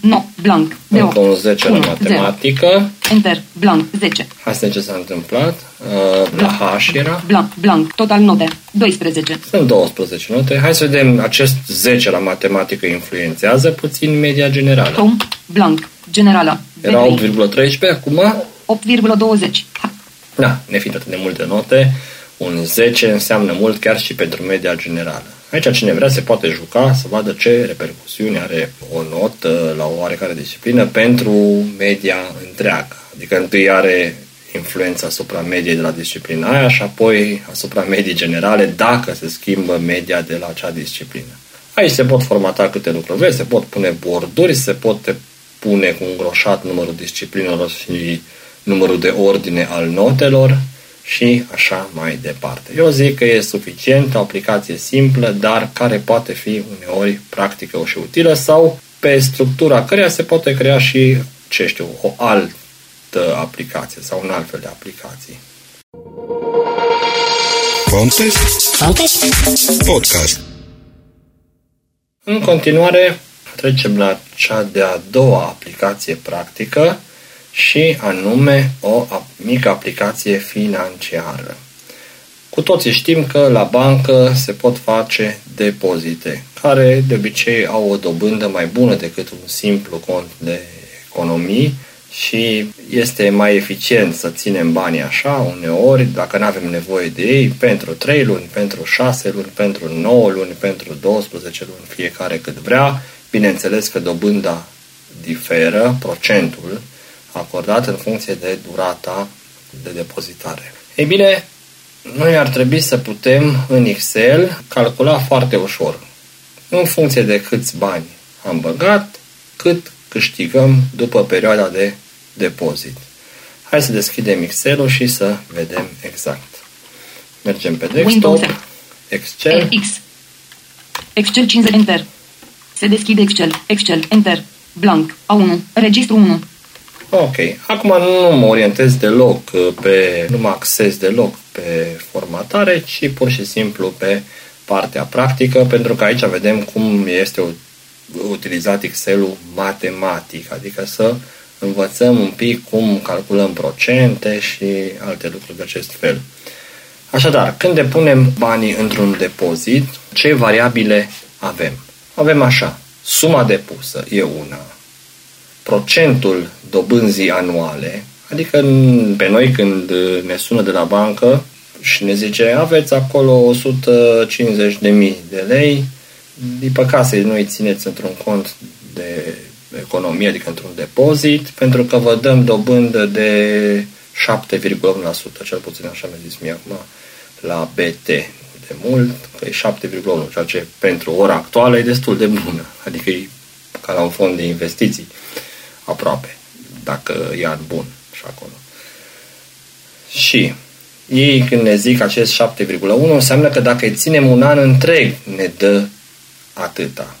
No. Blank. De Încă un 10 la 1, matematică. Enter. Blank. 10. Hai să vedem ce s-a întâmplat. Uh, La H era. Blank. Blank. Total note. 12. Sunt 12 note. Hai să vedem, acest 10 la matematică influențează puțin media generală. Chrome. Blank. Generală. Era V3. 8,13, acum, 8,20. H. da, nefiind atât de multe note, un 10 înseamnă mult chiar și pentru media generală. Aici cine vrea se poate juca să vadă ce repercusiuni are o notă la o oarecare disciplină pentru media întreagă. Adică întâi are influența asupra mediei de la disciplina aia și apoi asupra mediei generale dacă se schimbă media de la acea disciplină. Aici se pot formata câte lucruri vezi, se pot pune borduri, se pot pune cu un groșat numărul disciplinelor și numărul de ordine al notelor și așa mai departe. Eu zic că e suficient, o aplicație simplă, dar care poate fi uneori practică și utilă sau pe structura căreia se poate crea și, ce știu, o altă aplicație sau un alt fel de aplicații. Contest? Contest? Podcast. În continuare, trecem la cea de-a doua aplicație practică și anume o ap- mică aplicație financiară. Cu toții știm că la bancă se pot face depozite, care de obicei au o dobândă mai bună decât un simplu cont de economii și este mai eficient să ținem banii așa uneori, dacă nu avem nevoie de ei, pentru 3 luni, pentru 6 luni, pentru 9 luni, pentru 12 luni, fiecare cât vrea. Bineînțeles că dobânda diferă, procentul acordat în funcție de durata de depozitare. Ei bine, noi ar trebui să putem în Excel calcula foarte ușor, în funcție de câți bani am băgat, cât câștigăm după perioada de depozit. Hai să deschidem Excel-ul și să vedem exact. Mergem pe Windows desktop, Excel, X. Excel 50 Enter. Se deschide Excel. Excel Enter. Blank. A1. Registru 1. Ok. Acum nu mă orientez deloc pe, nu mă acces deloc pe formatare, ci pur și simplu pe partea practică, pentru că aici vedem cum este utilizat Excel-ul matematic, adică să învățăm un pic cum calculăm procente și alte lucruri de acest fel. Așadar, când depunem banii într-un depozit, ce variabile avem? Avem așa, suma depusă e una, procentul dobânzii anuale, adică pe noi când ne sună de la bancă și ne zice aveți acolo 150.000 de lei, din păcate nu îi țineți într-un cont de economie, adică într-un depozit, pentru că vă dăm dobândă de 7,1%, cel puțin așa mi-a zis mie acum, la BT de mult, că e 7,1, ceea ce pentru ora actuală e destul de bună, adică e ca la un fond de investiții aproape, dacă e an bun și acolo. Și ei când ne zic acest 7,1 înseamnă că dacă îi ținem un an întreg ne dă atâta.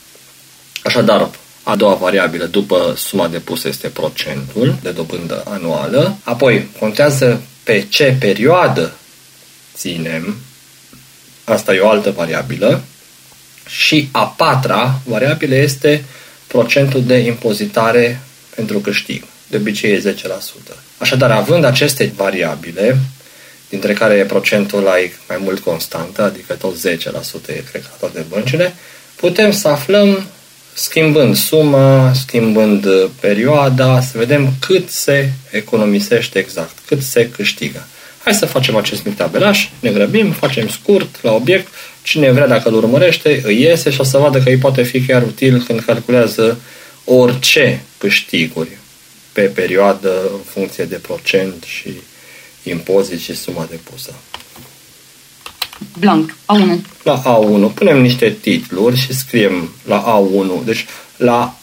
Așadar, a doua variabilă după suma depusă este procentul de dobândă anuală. Apoi, contează pe ce perioadă ținem. Asta e o altă variabilă. Și a patra variabilă este procentul de impozitare pentru câștig. De obicei e 10%. Așadar, având aceste variabile, dintre care procentul ăla e mai mult constantă, adică tot 10% e cred că toate băncile, putem să aflăm schimbând suma, schimbând perioada, să vedem cât se economisește exact, cât se câștigă. Hai să facem acest mic tabelaș, ne grăbim, facem scurt, la obiect, cine vrea dacă îl urmărește, îi iese și o să vadă că îi poate fi chiar util când calculează orice câștiguri pe perioadă în funcție de procent și impozit și suma depusă. Blank, A1. La A1 punem niște titluri și scriem la A1. Deci la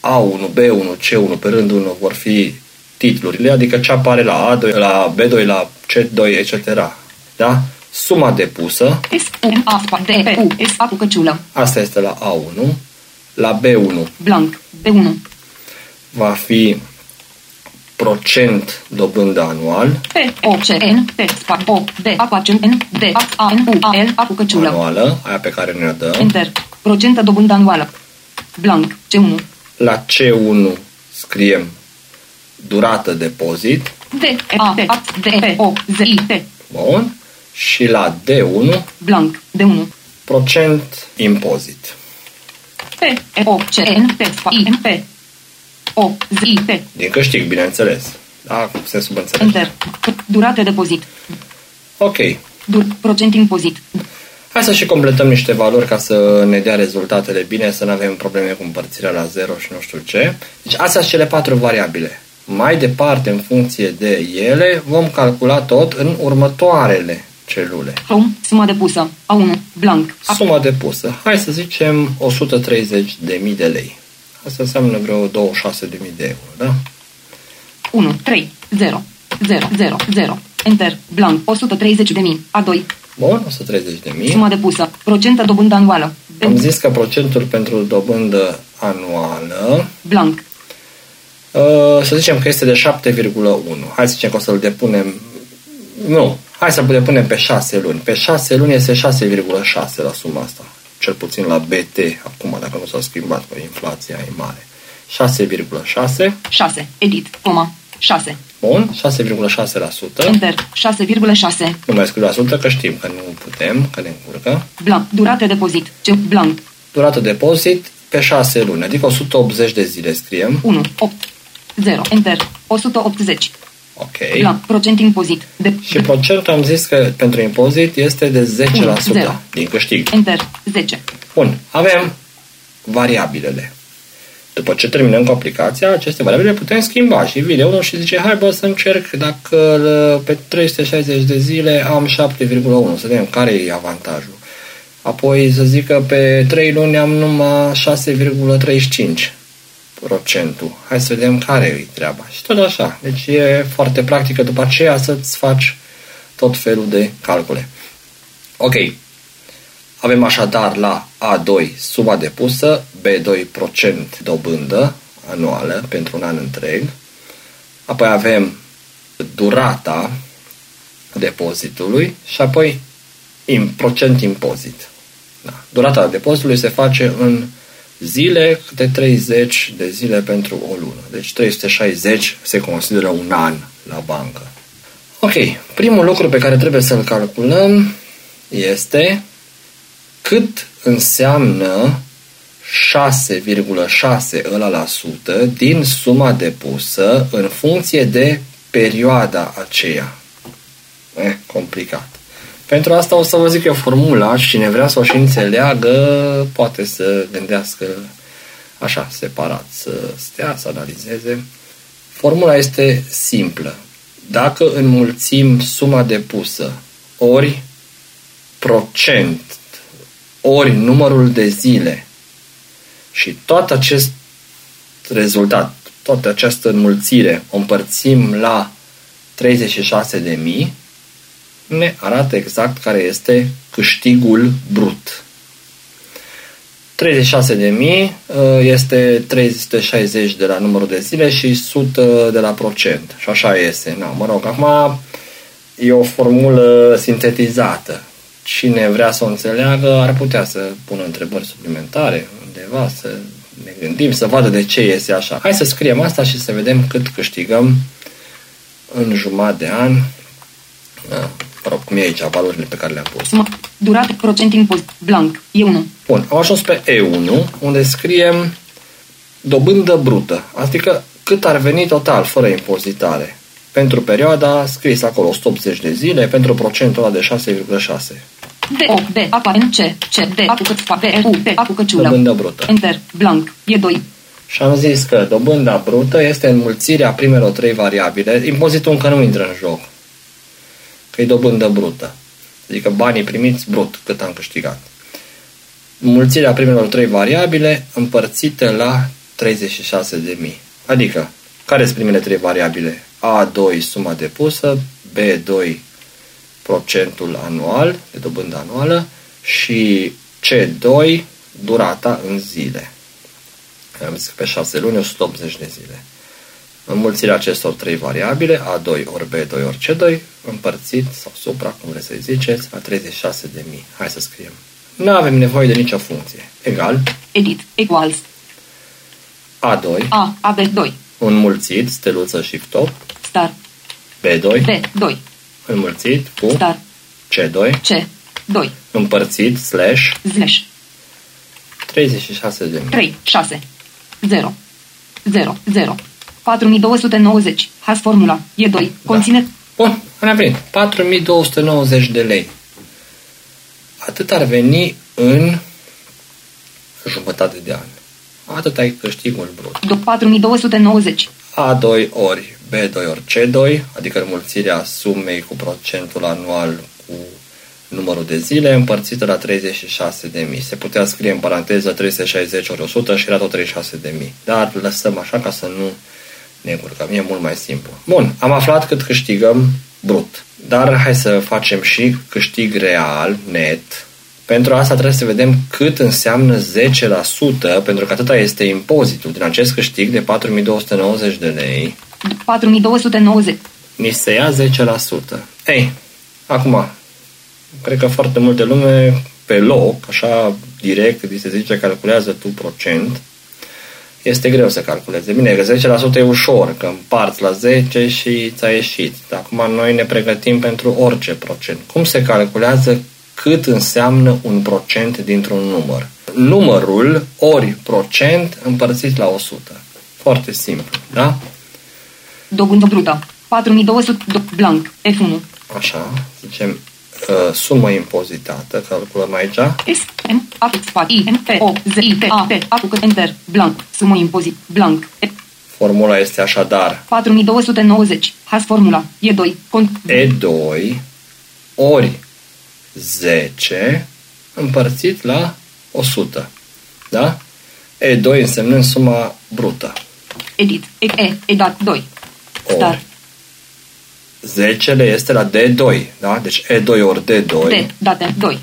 A1, B1, C1 pe rândul 1 vor fi titlurile, adică ce apare la A2, la B2, la C2, etc. Da? Suma depusă. S, U, A, D, P, U, S, A cu căciulă. Asta este la A1. La B1. Blank, B1. Va fi procent dobândă anual. P, O, C, N, P, Spa, O, D, A, cu accent N, D, A, A, N, U, A, L, A cu căciulă. Anuală, aia pe care ne-o dă. Enter. Procentă dobândă anuală. Blank, C1. La C1 scriem durată depozit. D, E, A, P, A, D, P, O, Z, I, T. Bun. Și la D1 Blank, D1. procent impozit. P, E, O, C, N, P, Spa, I, N, P. O, Z, I, T. Din câștig, bineînțeles. Da, se subînțelege. Enter. Durată depozit. Ok. Dur, procent impozit. Hai să și completăm niște valori ca să ne dea rezultatele bine, să nu avem probleme cu împărțirea la 0 și nu știu ce. Deci astea sunt cele patru variabile. Mai departe, în funcție de ele, vom calcula tot în următoarele celule. Home, suma depusă. A1, blank. A, Suma depusă. Hai să zicem 130.000 de lei. Asta înseamnă vreo 26.000 de euro, da? 1, 3, 0, 0, 0, 0. Enter, blank, 130 de mii. A2, Bun, 130.000. suma depusă. Procentă dobândă anuală. Am zis că procentul pentru dobândă anuală, Blank, uh, să zicem că este de 7,1. Hai să zicem că o să-l depunem... Nu, hai să-l depunem pe 6 luni. Pe 6 luni este 6,6 la suma asta. Cel puțin la BT, acum, dacă nu s-a schimbat, că inflația e mare. 6,6. 6, edit, coma, 6. Bun, 6,6%. Enter, 6,6. Nu mai scriu la sută, că știm că nu putem, că ne încurcă. Blank, durată depozit. C, blank, Durată depozit pe 6 luni, adică 180 de zile scriem. 1, 8, 0. Enter, 180. Ok. Blank, procent impozit. De, Și procentul am zis că pentru impozit este de 10% Zero. din câștig. Enter, 10. Bun, avem variabilele. După ce terminăm cu aplicația, aceste variabile le putem schimba și vine unul și zice, hai bă să încerc dacă uh, pe 360 de zile am 7,1, să vedem care e avantajul. Apoi să zic că pe 3 luni am numai 6,35 procentul. Hai să vedem care e treaba. Și tot așa. Deci e foarte practică după aceea să-ți faci tot felul de calcule. Ok. Avem așadar la A2 suma depusă, B2 procent dobândă anuală pentru un an întreg, apoi avem durata depozitului și apoi in, procent impozit. Da. Durata depozitului se face în zile, câte 30 de zile pentru o lună. Deci 360 se consideră un an la bancă. Ok, primul lucru pe care trebuie să-l calculăm este cât înseamnă 6,6 la sută din suma depusă în funcție de perioada aceea. Eh, complicat. Pentru asta o să vă zic eu formula și cine vrea să o și înțeleagă poate să gândească așa, separat, să stea, să analizeze. Formula este simplă. Dacă înmulțim suma depusă ori procent ori numărul de zile și tot acest rezultat, toată această înmulțire o împărțim la 36.000, ne arată exact care este câștigul brut. 36.000 uh, este 360 de la numărul de zile și 100 de la procent. Și așa este. Na, mă rog, acum e o formulă sintetizată. Cine vrea să o înțeleagă ar putea să pună întrebări suplimentare undeva, să ne gândim, să vadă de ce este așa. Hai să scriem asta și să vedem cât câștigăm în jumătate de an mă rog, cum e aici, valorile pe care le-am pus. Durată, procent impozit, blanc, E1. Bun, am ajuns pe E1, unde scriem dobândă brută, adică cât ar veni total, fără impozitare. Pentru perioada scris acolo 180 de zile, pentru procentul ăla de 6,6. D, O, B, A, N, C, C, D, A cu cât B, U, P, A cu căciulă. Dobândă brută. Enter, blanc, E2. Și am zis că dobânda brută este înmulțirea primelor trei variabile. Impozitul încă nu intră în joc că e dobândă brută. Adică banii primiți brut, cât am câștigat. Mulțirea primelor trei variabile împărțite la 36.000. Adică, care sunt primele trei variabile? A2 suma depusă, B2 procentul anual, de dobândă anuală și C2 durata în zile. Am zis că pe 6 luni 180 de zile. Înmulțirea acestor trei variabile, A2 ori B2 ori C2, împărțit sau supra, cum vreți să ziceți, la 36.000. Hai să scriem. Nu avem nevoie de nicio funcție. Egal. Edit. Equals. A2. A. AB2. Înmulțit, steluță shift top. Star. B2. B2. Înmulțit cu Star. C2. C2. Împărțit, slash. Slash. 36.000. 3. 6. 0. 0. 0. 4290. Has formula. E 2. Conține... Bun, am venit. 4290 de lei. Atât ar veni în jumătate de an. Atât ai câștigul brut. 4290. A2 ori B2 ori C2, adică înmulțirea sumei cu procentul anual cu numărul de zile împărțită la 36.000. Se putea scrie în paranteză 360 ori 100 și era tot 36.000. Dar lăsăm așa ca să nu ne E mult mai simplu. Bun, am aflat cât câștigăm brut. Dar hai să facem și câștig real, net. Pentru asta trebuie să vedem cât înseamnă 10%, pentru că atâta este impozitul din acest câștig de 4290 de lei. 4290. Ni se ia 10%. Ei, acum, cred că foarte multe lume pe loc, așa direct, se zice, calculează tu procent este greu să calculeze. Bine, că 10% e ușor, că împarți la 10 și ți-a ieșit. Acum noi ne pregătim pentru orice procent. Cum se calculează cât înseamnă un procent dintr-un număr? Numărul ori procent împărțit la 100. Foarte simplu, da? Dobândă brută. 4200 blanc. F1. Așa, zicem uh, sumă impozitată, calculăm aici. S, M, A, X, I, N, P, O, Z, I, T, A, P, A, cu enter, blank, sumă impozit, blank. E. Formula este așadar 4290, has formula, E2, cont. E2 ori 10 împărțit la 100. Da? E2 însemnând suma brută. Edit, E, E, Edat 2. Star. Ori 10 este la D2, da? Deci E2 ori D2. D, date 2.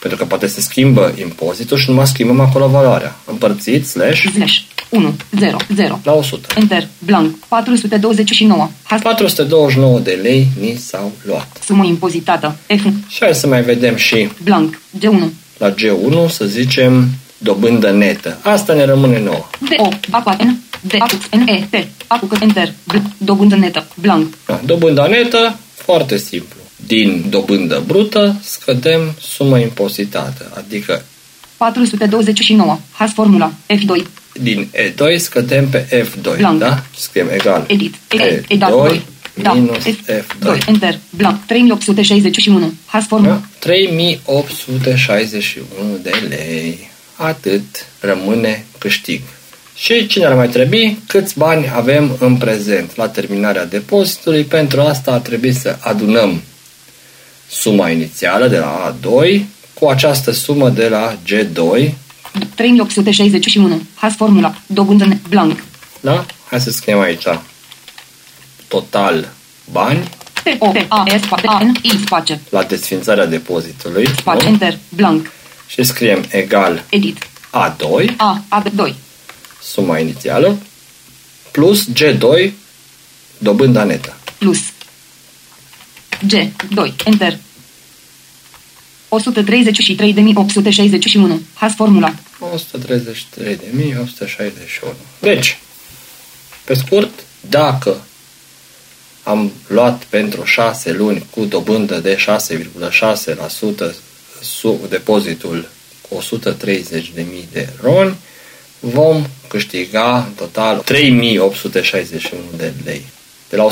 Pentru că poate se schimbă impozitul și nu mai schimbăm acolo valoarea. Împărțit, slash. Slash. 1, 0, 0. La 100. Enter, blank, 429. Has 429 de lei ni s-au luat. sumă impozitată. F, Și hai să mai vedem și blank, G1. la G1, să zicem, dobândă netă. Asta ne rămâne nouă. D, O, Aqua, N, D, Acux, N, E, T, Acux, Enter, bl, dobândă netă, blank. Da, dobânda netă, foarte simplu. Din dobândă brută scădem suma impozitată, adică 429. Has formula. F2. din E2 scădem pe F2, Blank. da? Scriem egal Edit. Edit. E2 Edat 2. Da. minus F2. F2. Enter. Blank. 3861. Has formula. Da? 3861 de lei. Atât rămâne câștig. Și cine ar mai trebui? Câți bani avem în prezent la terminarea depozitului? Pentru asta ar trebui să adunăm suma inițială de la A2 cu această sumă de la G2. 3861. Has formula. Dobândă ne- blank. Da? Hai să scriem aici total bani T O T A S P A N I space. la desfințarea depozitului Space. nu? Enter. Blank. Și scriem egal Edit. A2 A. A. 2. suma inițială, plus G2, dobânda netă. Plus. G. 2. Enter. 133.861. Has formula. 133.861. Deci, pe scurt, dacă am luat pentru 6 luni cu dobândă de 6,6% sub depozitul cu 130.000 de roni, vom câștiga în total 3.861 de lei. De la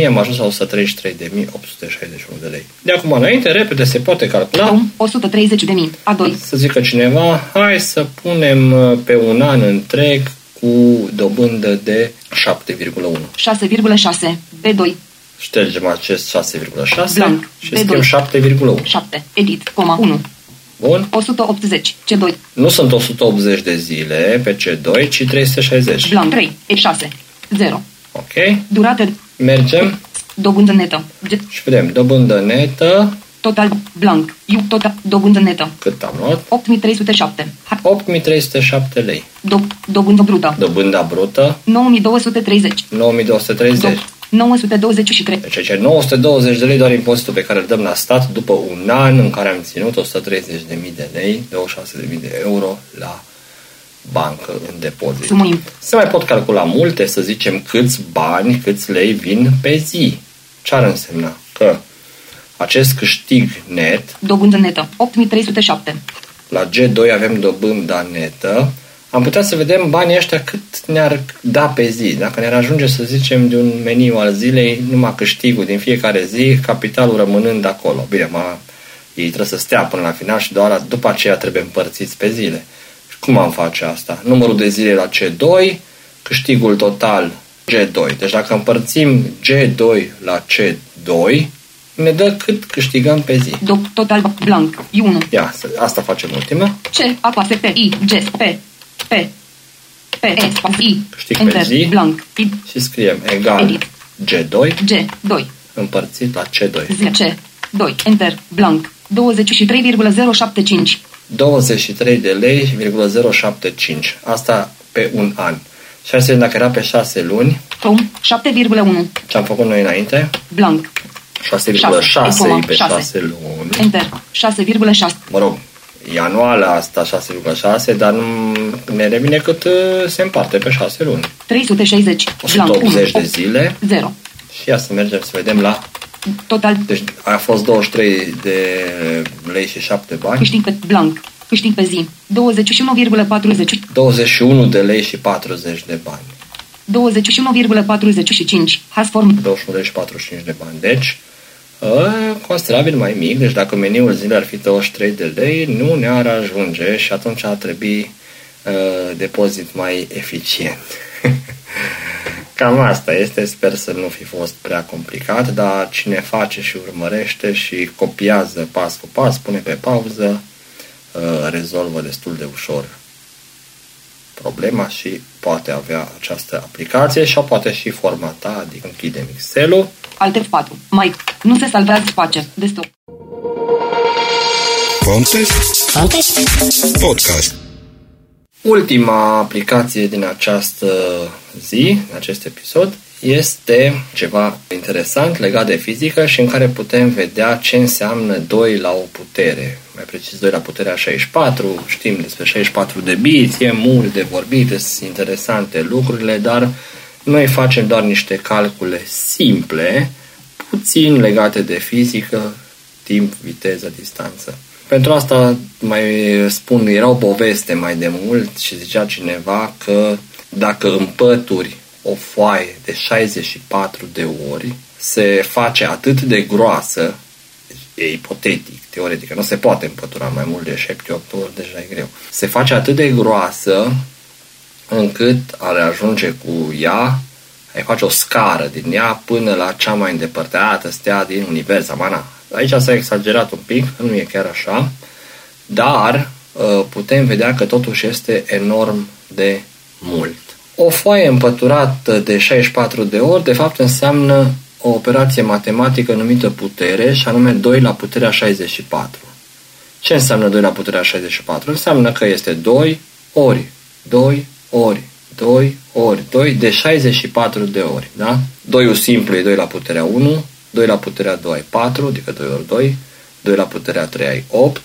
130.000 am ajuns la 133.861 de lei. De acum înainte, repede se poate calcula Acum 130.000. A2. să zică cineva, hai să punem uh, pe un an întreg cu dobândă de 7,1. 6,6. B2. Ștergem acest 6,6 Blank. și B2. scriem 7,1. 7. Edit. Coma 1. Bun? 180. C2. Nu sunt 180 de zile pe C2, ci 360. Blank 3. E6. 0. Ok? Durată. Mergem Dobândă netă. G- și vedem dobândă netă, Total blank. U total dobândă netă. cât am luat? 8307. Ha- 8307 lei. Do- dobândă brută. Dobânda brută, 9230. 9230. Do- 923. Deci aici 920 de lei doar impozitul pe care îl dăm la stat după un an în care am ținut 130.000 de lei, 26.000 de euro la bancă în depozit. Sumă imp. Se mai pot calcula multe, să zicem câți bani, câți lei vin pe zi. Ce ar însemna? Că acest câștig net, Dobândă netă. 8307. la G2 avem dobânda netă, am putea să vedem banii ăștia cât ne-ar da pe zi. Dacă ne-ar ajunge, să zicem, de un meniu al zilei, numai câștigul din fiecare zi, capitalul rămânând acolo. Bine, ma, ei trebuie să stea până la final și doar după aceea trebuie împărțiți pe zile. Și cum am face asta? Numărul de zile la C2, câștigul total G2. Deci dacă împărțim G2 la C2, ne dă cât câștigăm pe zi. Do- total blank. I1. Ia, să- asta facem ultima. C. Apase P. I. G. P. P. P. E. Space. I. Câștig pe Enter. zi. Blank. I. Și scriem egal Edit. G2 G. 2. împărțit la C2. 10. 2. Enter. Blank. 23,075. 23 de lei, 075. Asta pe un an. Și hai să vedem dacă era pe 6 luni, Tom. 7,1. ce am făcut noi înainte. Blank. 6,6 pe Șase. 6 luni. Enter. 6,6. Mă rog, e anuală asta 6,6, dar nu ne revine cât uh, se împarte pe 6 luni. 360. Blank. 180 de 1. zile 0. și ia să mergem să vedem la... Total. Deci a fost 23 de lei și 7 bani. Câștig pe blank. Câștig pe zi. 21,40. 21 de lei și 40 de bani. 21,45. Has form. 21 lei și 45 de bani. Deci, ă, considerabil mai mic. Deci dacă meniul zilei ar fi 23 de lei, nu ne-ar ajunge și atunci ar trebui ă, depozit mai eficient. Cam asta este. Sper să nu fi fost prea complicat, dar cine face și urmărește și copiază pas cu pas, pune pe pauză, ă, rezolvă destul de ușor problema și poate avea această aplicație și o poate și formata, adică închidem Excel-ul. Alt F4. Mai. Nu se salvează space. Desktop. Contest? Podcast. Ultima aplicație din această zi, în acest episod, este ceva interesant legat de fizică și în care putem vedea ce înseamnă 2 la o putere. Mai precis 2 la puterea 64, știm despre 64 de biți, e mult de vorbit, sunt interesante lucrurile, dar noi facem doar niște calcule simple, puțin legate de fizică, timp, viteză, distanță. Pentru asta mai spun, era o poveste mai de mult și zicea cineva că dacă împături o foaie de 64 de ori, se face atât de groasă, e ipotetic, teoretic, nu se poate împătura mai mult de 7-8 ori, deja e greu. Se face atât de groasă încât are ajunge cu ea, ai face o scară din ea până la cea mai îndepărtată stea din univers, amana. Aici s-a exagerat un pic, nu e chiar așa, dar uh, putem vedea că totuși este enorm de mult. O foaie împăturată de 64 de ori, de fapt, înseamnă o operație matematică numită putere, și anume 2 la puterea 64. Ce înseamnă 2 la puterea 64? Înseamnă că este 2 ori 2 ori 2 ori 2 de 64 de ori. Da? 2 simplu e 2 la puterea 1, 2 la puterea 2 ai 4, adică 2 ori 2, 2 la puterea 3 ai 8,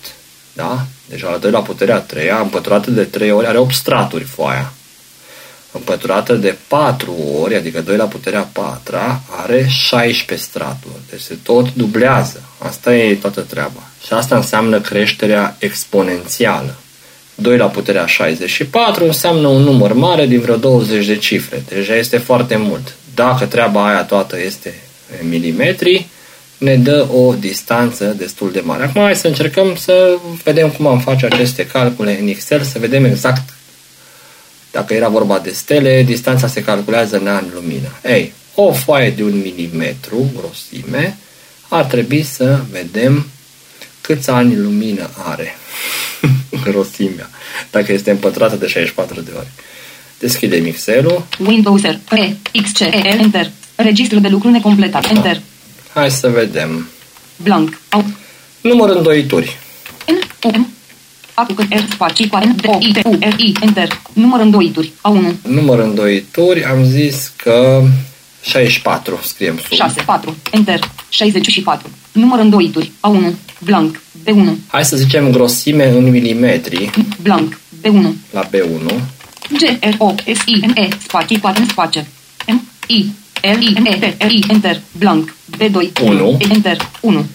da? Deci la 2 la puterea 3, împăturată de 3 ori, are 8 straturi foaia împăturată de 4 ori, adică 2 la puterea 4, are 16 straturi. Deci se tot dublează. Asta e toată treaba. Și asta înseamnă creșterea exponențială. 2 la puterea 64 înseamnă un număr mare din vreo 20 de cifre. Deja este foarte mult. Dacă treaba aia toată este în milimetri, ne dă o distanță destul de mare. Acum hai să încercăm să vedem cum am face aceste calcule în Excel, să vedem exact dacă era vorba de stele, distanța se calculează în ani lumină. Ei, o foaie de un milimetru grosime ar trebui să vedem câți ani lumină are grosimea, dacă este împătrată de 64 de ori. Deschidem Excel-ul. Windows R, E, X, C, E, Enter. Registru de lucru necompletat. Enter. Hai să vedem. Blank. Out. Număr îndoituri. N, U, M, Apucă R spații cu N, D, O, I, T, U, R, I, Enter. Număr îndoituri. A1. Număr îndoituri, am zis că 64 scriem sub. 6, 4. Enter. 64. Număr îndoituri. A1. Blank. B1. Hai să zicem grosime în milimetri Blank. B1. la B1. G, R, O, S, I, M, E. Spații cu N, space. M, I, L, I, M, E, T, R, I, Enter. Blank. B2. Unu. Enter. 1.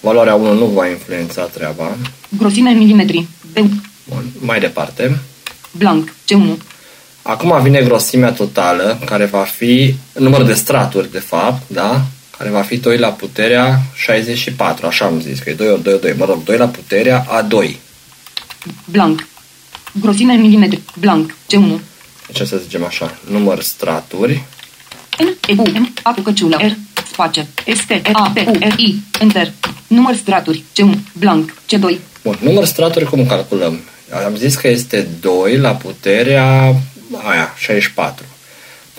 Valoarea 1 nu va influența treaba. Grosime în milimetri. B. Bun. Mai departe. Blank. C1. Acum vine grosimea totală, care va fi număr de straturi, de fapt, da? Care va fi 2 la puterea 64, așa am zis, că e 2 ori 2 ori 2, mă rog, 2 la puterea a 2. Blank. Grosime în milimetri. Blank. C1. Deci să zicem așa, număr straturi, N, E, U, M, A cu căciulă, R, space, S, T, A, P, U, R, I, Enter. Număr straturi, C1, blank, C2, Bun, număr straturi cum calculăm? Am zis că este 2 la puterea aia, 64.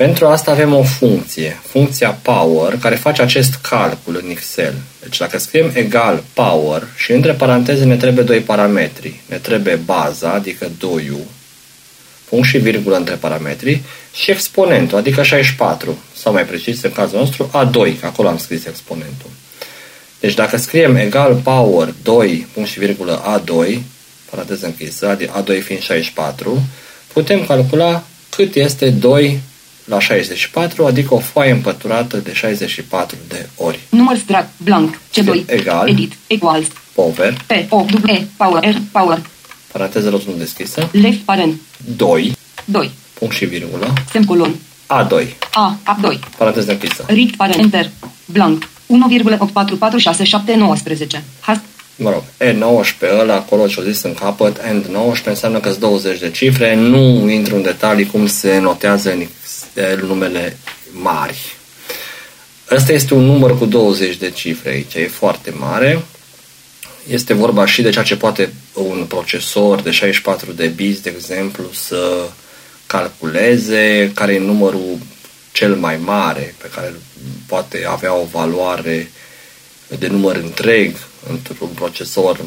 Pentru asta avem o funcție, funcția power, care face acest calcul în Excel. Deci dacă scriem egal power și între paranteze ne trebuie doi parametri. Ne trebuie baza, adică 2 punct și virgulă între parametri, și exponentul, adică 64, sau mai precis în cazul nostru, A2, că acolo am scris exponentul. Deci dacă scriem egal power 2, punct și virgulă A2, paranteză închisă, adică A2 fiind 64, putem calcula cât este 2 la 64, adică o foaie împăturată de 64 de ori. număr strat, blank, C2, Egal. edit, equals, Power, P, O, W, E, power, R, power, paranteză rotundă deschisă, left parent, 2, 2, punct și virgulă, semcolon, A2, A, A2, paranteză închisă. rict parent, enter, blank, 1,84467919, hast, Mă rog, E19 ăla acolo ce-o zis în capăt, and 19 înseamnă că 20 de cifre, nu intru în detalii cum se notează în Excel numele mari. Ăsta este un număr cu 20 de cifre aici, e foarte mare. Este vorba și de ceea ce poate un procesor de 64 de bits, de exemplu, să calculeze, care e numărul cel mai mare pe care poate avea o valoare de număr întreg într-un procesor,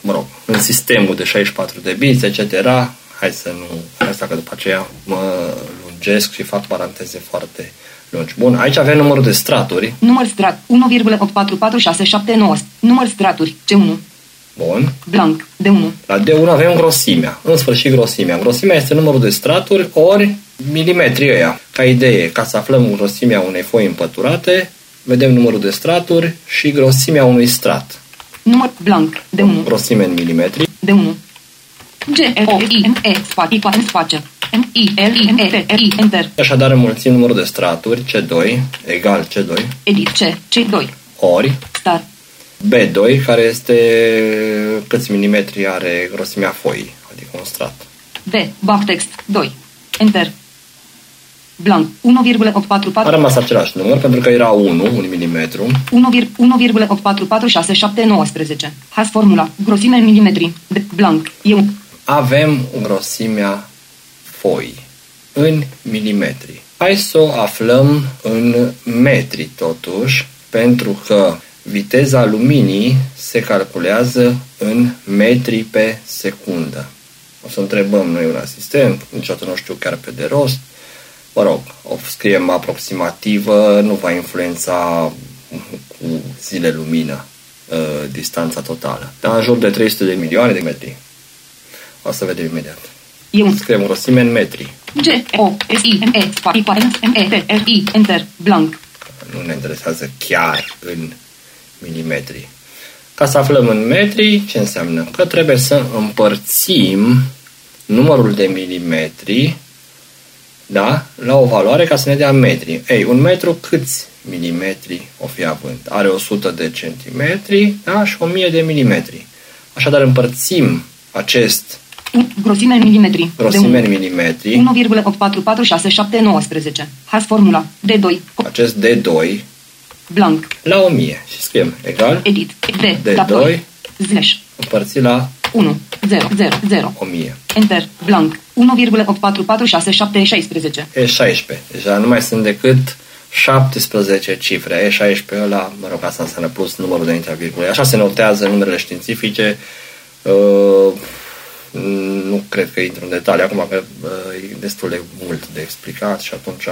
mă rog, în sistemul de 64 de bits, etc. Hai să nu... Asta că după aceea mă lungesc și fac paranteze foarte lungi. Bun, aici avem numărul de straturi. Număr strat 1,844679. Număr straturi C1. Bun. Blank D1. La D1 avem grosimea. În sfârșit grosimea. Grosimea este numărul de straturi ori milimetri ăia. Ca idee, ca să aflăm grosimea unei foi împăturate, vedem numărul de straturi și grosimea unui strat. Număr blank D1. Grosime în milimetri. D1. G E O I M E spațiu în spațiu. M I L I M E T R I Enter. Așadar înmulțim numărul de straturi C2 egal C2 Edit C C2. ori Star B2 care este câți milimetri are grosimea foii, adică un strat. B backtext 2. Enter. Blank 1,844 A rămas același număr pentru că era 1, 1 milimetru. 1,844619. Has formula. Grosime în milimetri. D blank. Eu. Avem grosimea foii în milimetri. Hai să o aflăm în metri totuși, pentru că viteza luminii se calculează în metri pe secundă. O să întrebăm noi un asistent, niciodată nu știu chiar pe de rost. Mă rog, o scriem aproximativă, nu va influența cu zile lumină uh, distanța totală. Dar în jur de 300 de milioane de metri. O să vedem imediat. Eu. Scriem grosime în metri. G O S I M E spațiu M E T R I Enter. Blank. Nu ne interesează chiar în milimetri. Ca să aflăm în metri, ce înseamnă? Că trebuie să împărțim numărul de milimetri da? la o valoare ca să ne dea metri. Ei, un metru câți milimetri o fi având? Are 100 de centimetri da? și 1000 de milimetri. Așadar împărțim acest Un- Grosime în milimetri. grosime în D1. milimetri, 1,844619. Has formula. D2. acest D2 Blank. la 1000 și scriem egal Edit. D. D2. Dator. Slash. împărțit la 1. 0. 0. 0. 1000. Enter. Blank. 1,844616. E 16. Deja nu mai sunt decât 17 cifre. E 16 ăla, mă rog, asta înseamnă plus numărul de înaintea virgulei. Așa se notează numerele științifice. Uh, nu cred că intru în detalii acum, că uh, e destul de mult de explicat și atunci...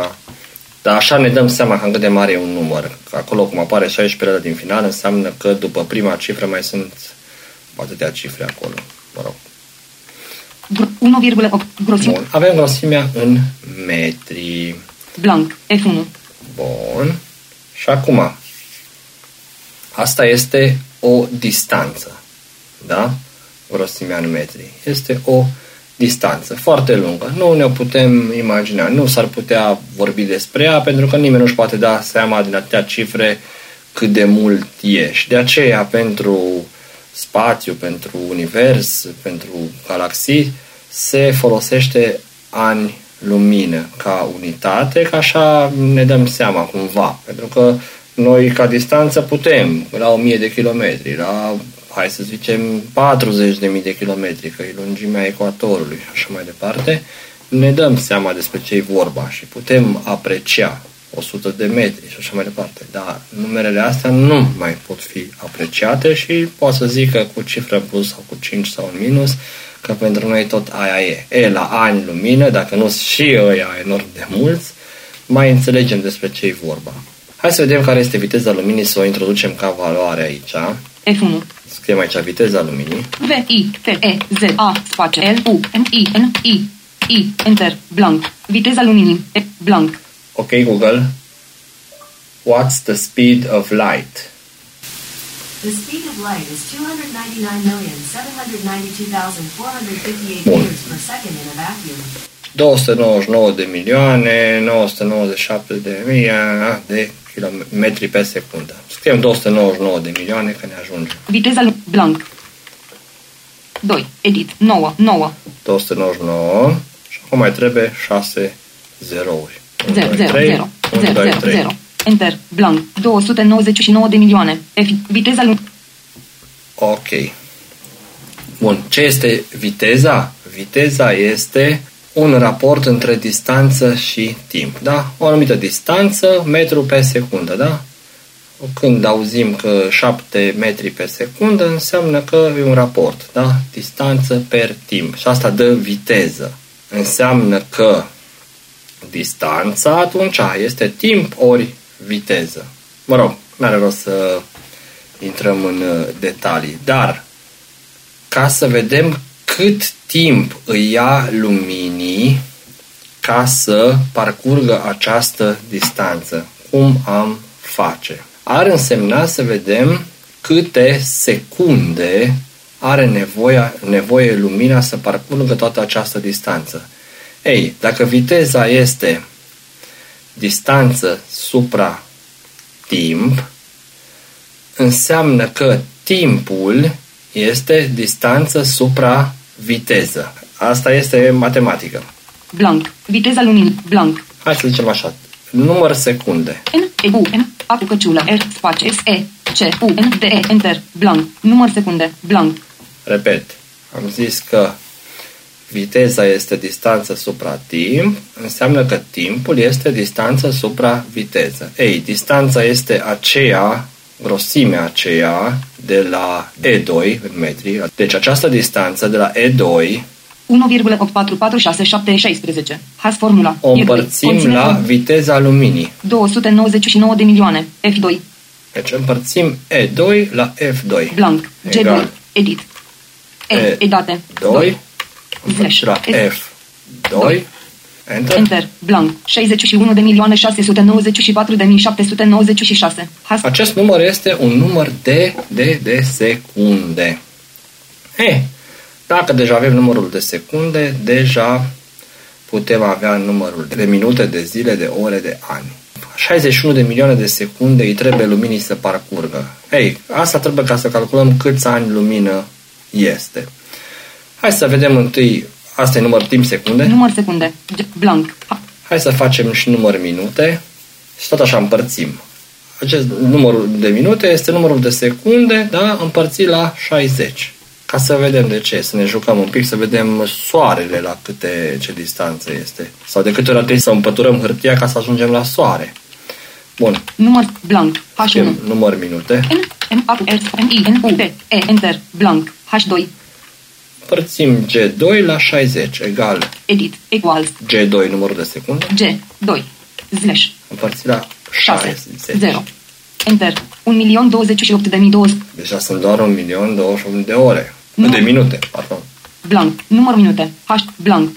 Dar așa ne dăm seama cam cât de mare e un număr. Că acolo cum apare 16 din final înseamnă că după prima cifră mai sunt atâtea cifre acolo. Mă rog. Gr- 1,8. Grosime. Bun. Avem grosimea în metri. Blank. F1. Bun. Și acum, asta este o distanță. Da? Grosimea în metri. Este o distanță foarte lungă. Nu ne putem imagina. Nu s-ar putea vorbi despre ea pentru că nimeni nu-și poate da seama din atâtea cifre cât de mult e. Și de aceea pentru spațiu, pentru univers, pentru galaxii, se folosește ani lumină ca unitate, ca așa ne dăm seama cumva. Pentru că noi ca distanță putem la 1000 de kilometri, la hai să zicem 40.000 de kilometri, că e lungimea ecuatorului și așa mai departe, ne dăm seama despre ce e vorba și putem aprecia 100 de metri și așa mai departe. Dar numerele astea nu mai pot fi apreciate și pot să zic că cu cifră în plus sau cu 5 sau în minus, că pentru noi tot aia e. E, la ani lumină, dacă nu și ăia enorm de mulți, mai înțelegem despre ce e vorba. Hai să vedem care este viteza luminii, să o introducem ca valoare aici. F1. Scriem aici viteza luminii. V I T E Z A spațiu L U M I N I I Enter. Blank. Viteza luminii. E blank. Ok, Google. What's the speed of light? The speed of light is 299,792,458 Bun. meters per second in a vacuum. 299 de milioane, 997 de mii de kilometri pe secundă. Scriem 299 de milioane că ne ajunge. Viteza lu- blank. 2. Edit. 9. 9. 299 și acum mai trebuie 6 zerouri. 1, 0. 2, 0. 3, 0. 1, 0. 2, 0. 3. 0. Enter. Blank. 299 de milioane. F. Viteza lu- Ok. Bun. Ce este viteza? Viteza este un raport între distanță și timp. Da? O anumită distanță, metru pe secundă. Da? când auzim că 7 metri pe secundă, înseamnă că e un raport, da? Distanță per timp. Și asta dă viteză. Înseamnă că distanța atunci este timp ori viteză. Mă rog, nu are rost să intrăm în uh, detalii, dar ca să vedem cât timp îi ia luminii ca să parcurgă această distanță. Cum am face? Ar însemna să vedem câte secunde are nevoie, nevoie lumina să parcurgă toată această distanță. Ei, dacă viteza este distanță supra timp, înseamnă că timpul este distanță supra viteză. Asta este matematică. Blank. Viteza luminii. Blank. Hai să zicem așa. Număr secunde. N, E, U, N, A cu căciulă, R, spațiu, S, E, C, U, N, D, E, Enter, blank. Număr secunde, blank. Repet. Am zis că viteza este distanță supra timp, înseamnă că timpul este distanță supra viteză. Ei, distanța este aceea, grosimea aceea de la E2 în metri. Deci această distanță de la E2 1,844616. Has formula. o E2. împărțim Conține la formula. viteza luminii. 299 de milioane. F2. Deci împărțim E2 la F2. Blank. Egal. G2. Edit. E. E. E date. 2 împărțit la Slash. F2. Enter. Enter. Blank. 61 de milioane 694 de 1796. Has. Acest număr este un număr de, de, de secunde. E, dacă deja avem numărul de secunde, deja putem avea numărul de minute, de zile, de ore, de ani. 61 de milioane de secunde îi trebuie luminii să parcurgă. Ei, asta trebuie ca să calculăm câți ani lumină este. Hai să vedem întâi, asta e număr timp secunde. Număr secunde. G- Blank. Ha- Hai să facem și număr minute și tot așa împărțim. Acest numărul de minute este numărul de secunde, da, împărțit la 60. Ca să vedem de ce, să ne jucăm un pic, să vedem soarele la câte, ce distanță este. Sau de câte ori ar trebui să împăturăm hârtia ca să ajungem la soare. Bun, Număr blank. H1. scriem număr minute. N, M, A, R, M, I, N, U, P, E, Enter, blank, H2, Împărțim G2 la 60, egal edit, equals, G2 numărul de secunde, G, 2, slash, împărțit la 6, 60. 0, Enter, 1.028.200, Deja sunt doar 1.028 de ore. Nu. De minute, pardon. blank, număr minute, H, blank,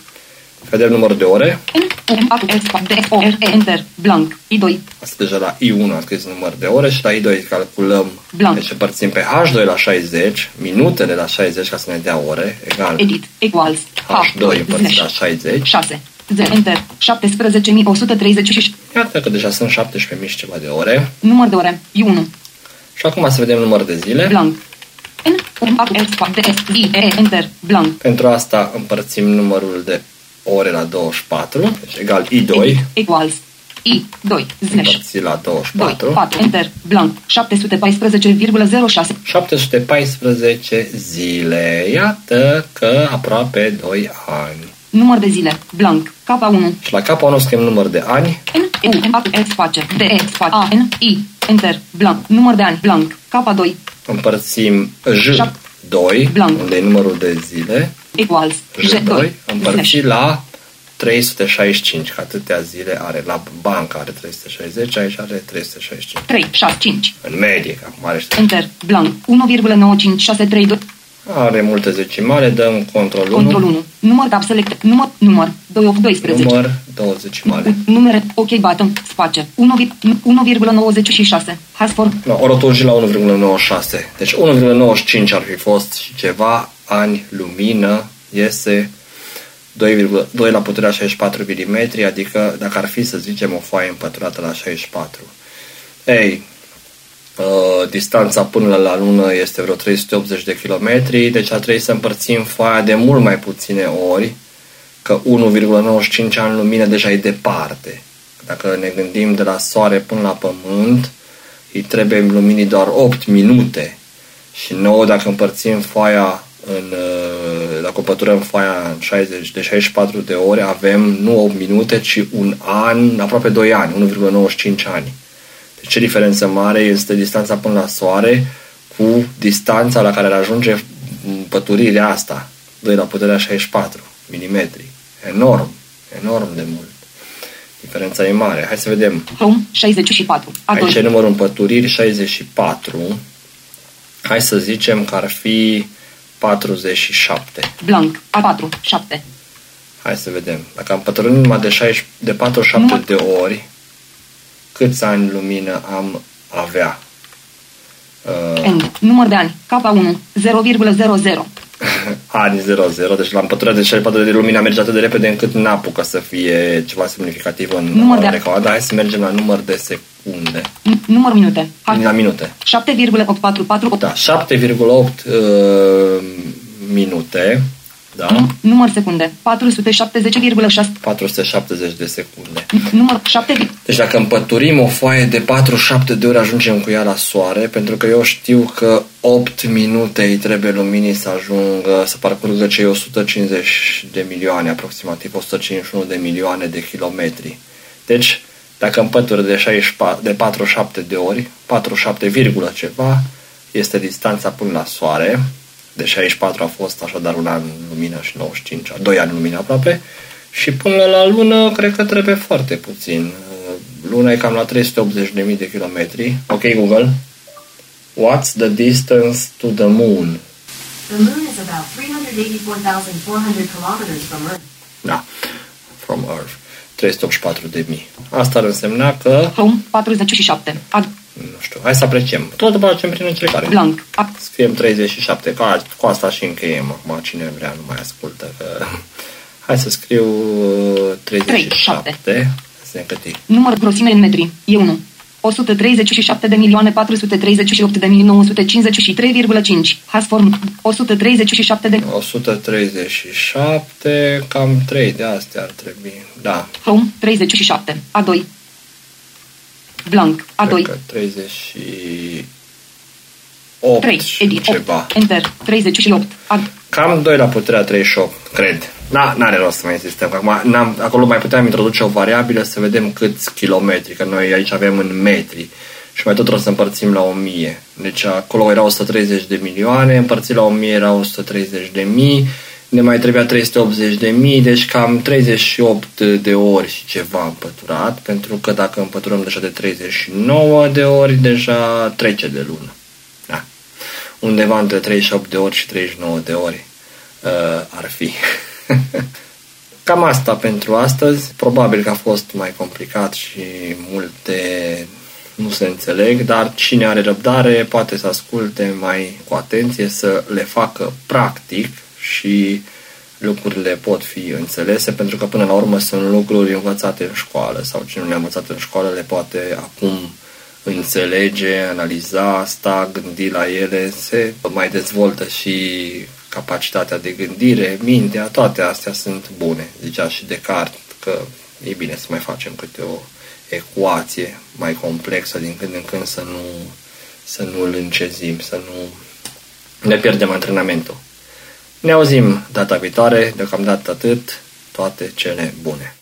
Vedem numărul de ore. N, U, M, A, R, D, O, R, E, Enter, blank, I2, Asta deja la I1 am scris număr de ore și la I2 calculăm. Blanc. Deci împărțim pe H2 la 60, minutele la 60 ca să ne dea ore, egal edit, equals, H2 împărțit la slash, 60. 6, 0, Enter, 17.136, Iată că deja sunt 17.000 și ceva de ore. număr de ore, I1, Și acum să vedem număr de zile. blank, N, U, M, A, R, D, S, I, E, Enter, blank, Pentru asta împărțim numărul de ore la 24, deci egal I2 edit, equals, I2, slash, împărțit la 2, 24. 4, enter, blank, 714,06, 714 zile. Iată că aproape 2 ani. număr de zile, blank, K1, Și la K1 scriem număr de ani, N, E, U, M, A, R, space, D, E, space, A, N, I, enter, blank, număr de ani, blank, K2, împărțim Șap- J2, Blanc. unde e numărul de zile, equals, J2, J2, împărțit slash, la 365, că atâtea zile are. La bancă are 360, aici are 365. 3, 6, 5, În medie, că acum are, enter, blank, 1,95632, are multe zecimale, dăm control 1, control 1, număr tab select, număr, număr, 2 of 12, număr, două zecimale. numere, ok button, space, 1,96, has for, No, o rotunji la 1,96. Deci 1,95 ar fi fost și ceva ani lumină iese 2, 2 la puterea 64 mm, adică dacă ar fi să zicem o foaie împăturată la 64. Ei, uh, distanța până la lună este vreo 380 de kilometri, deci ar trebui să împărțim foaia de mult mai puține ori, că 1,95 ani lumină deja e departe. Dacă ne gândim de la soare până la pământ, îi trebuie luminii doar 8 minute. Și nouă, dacă împărțim foaia în, uh, dacă împăturăm foaia în 60, de 64 de ore, avem nu 8 minute, ci un an, aproape 2 ani, 1,95 ani. Deci ce diferență mare este distanța până la Soare cu distanța la care ar ajunge păturirea asta, 2 la puterea 64 mm. Enorm, enorm de mult. Diferența e mare. Hai să vedem. Home 64. A2. Aici e numărul împăturiri 64. Hai să zicem că ar fi 47. Blank. A4. 7. Hai să vedem. Dacă am pătrunit numai de, 60, de 47 Număr- de ori, câți ani lumină am avea? Uh, End. Număr de ani. K1. 0,00. ani 00, deci la împăturare de 64 de lumină merge atât de repede încât n-apucă să fie ceva semnificativ în Număr de- recomandă. Hai să mergem la număr de secunde, N- Număr minute. la Ha- minute. 7,844. Da, 7,8 uh, minute, da, Num- Număr secunde. 470,6. 470 de secunde. Număr 7. Deci dacă împăturim o foaie de 47 de ori ajungem cu ea la soare, pentru că eu știu că 8 minute îi trebuie luminii să ajungă, să parcurgă cei 150 de milioane, aproximativ 151 de milioane de kilometri. Deci, dacă împături de, 64, de 47 de ori, 47, virgulă ceva, este distanța până la soare. De 64 a fost așadar un an în lumină și 95, 2 ani în lumină aproape. Și până la lună, cred că trebuie foarte puțin. Luna e cam la 380.000 de kilometri. Ok, Google. What's the distance to the moon? The moon is about 384,400 kilometers from Earth. Da, from Earth. 384 de mii. Asta ar însemna că, Home 47. A- nu știu, hai să apreciem. Tot facem prin încercare. Blank scriem 37, ca, cu asta și încheiem acum, cine vrea nu mai ascultă. Că... Hai să scriu uh, 37. 37. Număr grosime în metri, e 1. 137 de milioane 438 de 953,5. Hasform 137 de 137 cam 3 de astea ar trebui. Da. Home 37 A2. Blank A2. 30 8 3, edit, ceva. 8, enter, 38. Ad. Cam 2 la puterea 38, cred. Na, n-are rost să mai insistăm. Acum, n-am, acolo mai puteam introduce o variabilă să vedem câți kilometri, că noi aici avem în metri și mai tot trebuie să împărțim la 1000. Deci acolo erau 130 de milioane, împărțit la 1000 erau 130 de mii, ne mai trebuia 380 de mii, deci cam 38 de ori și ceva împăturat, pentru că dacă împăturăm deja de 39 de ori, deja trece de lună. Da. Undeva între 38 de ori și 39 de ori uh, ar fi. Cam asta pentru astăzi. Probabil că a fost mai complicat și multe nu se înțeleg, dar cine are răbdare poate să asculte mai cu atenție, să le facă practic și lucrurile pot fi înțelese, pentru că până la urmă sunt lucruri învățate în școală sau cine nu le-a învățat în școală le poate acum înțelege, analiza, sta, gândi la ele, se mai dezvoltă și capacitatea de gândire, mintea, toate astea sunt bune. Zicea și Descartes că e bine să mai facem câte o ecuație mai complexă din când în când să nu, să nu îl încezim, să nu ne pierdem antrenamentul. Ne auzim data viitoare, deocamdată atât, toate cele bune.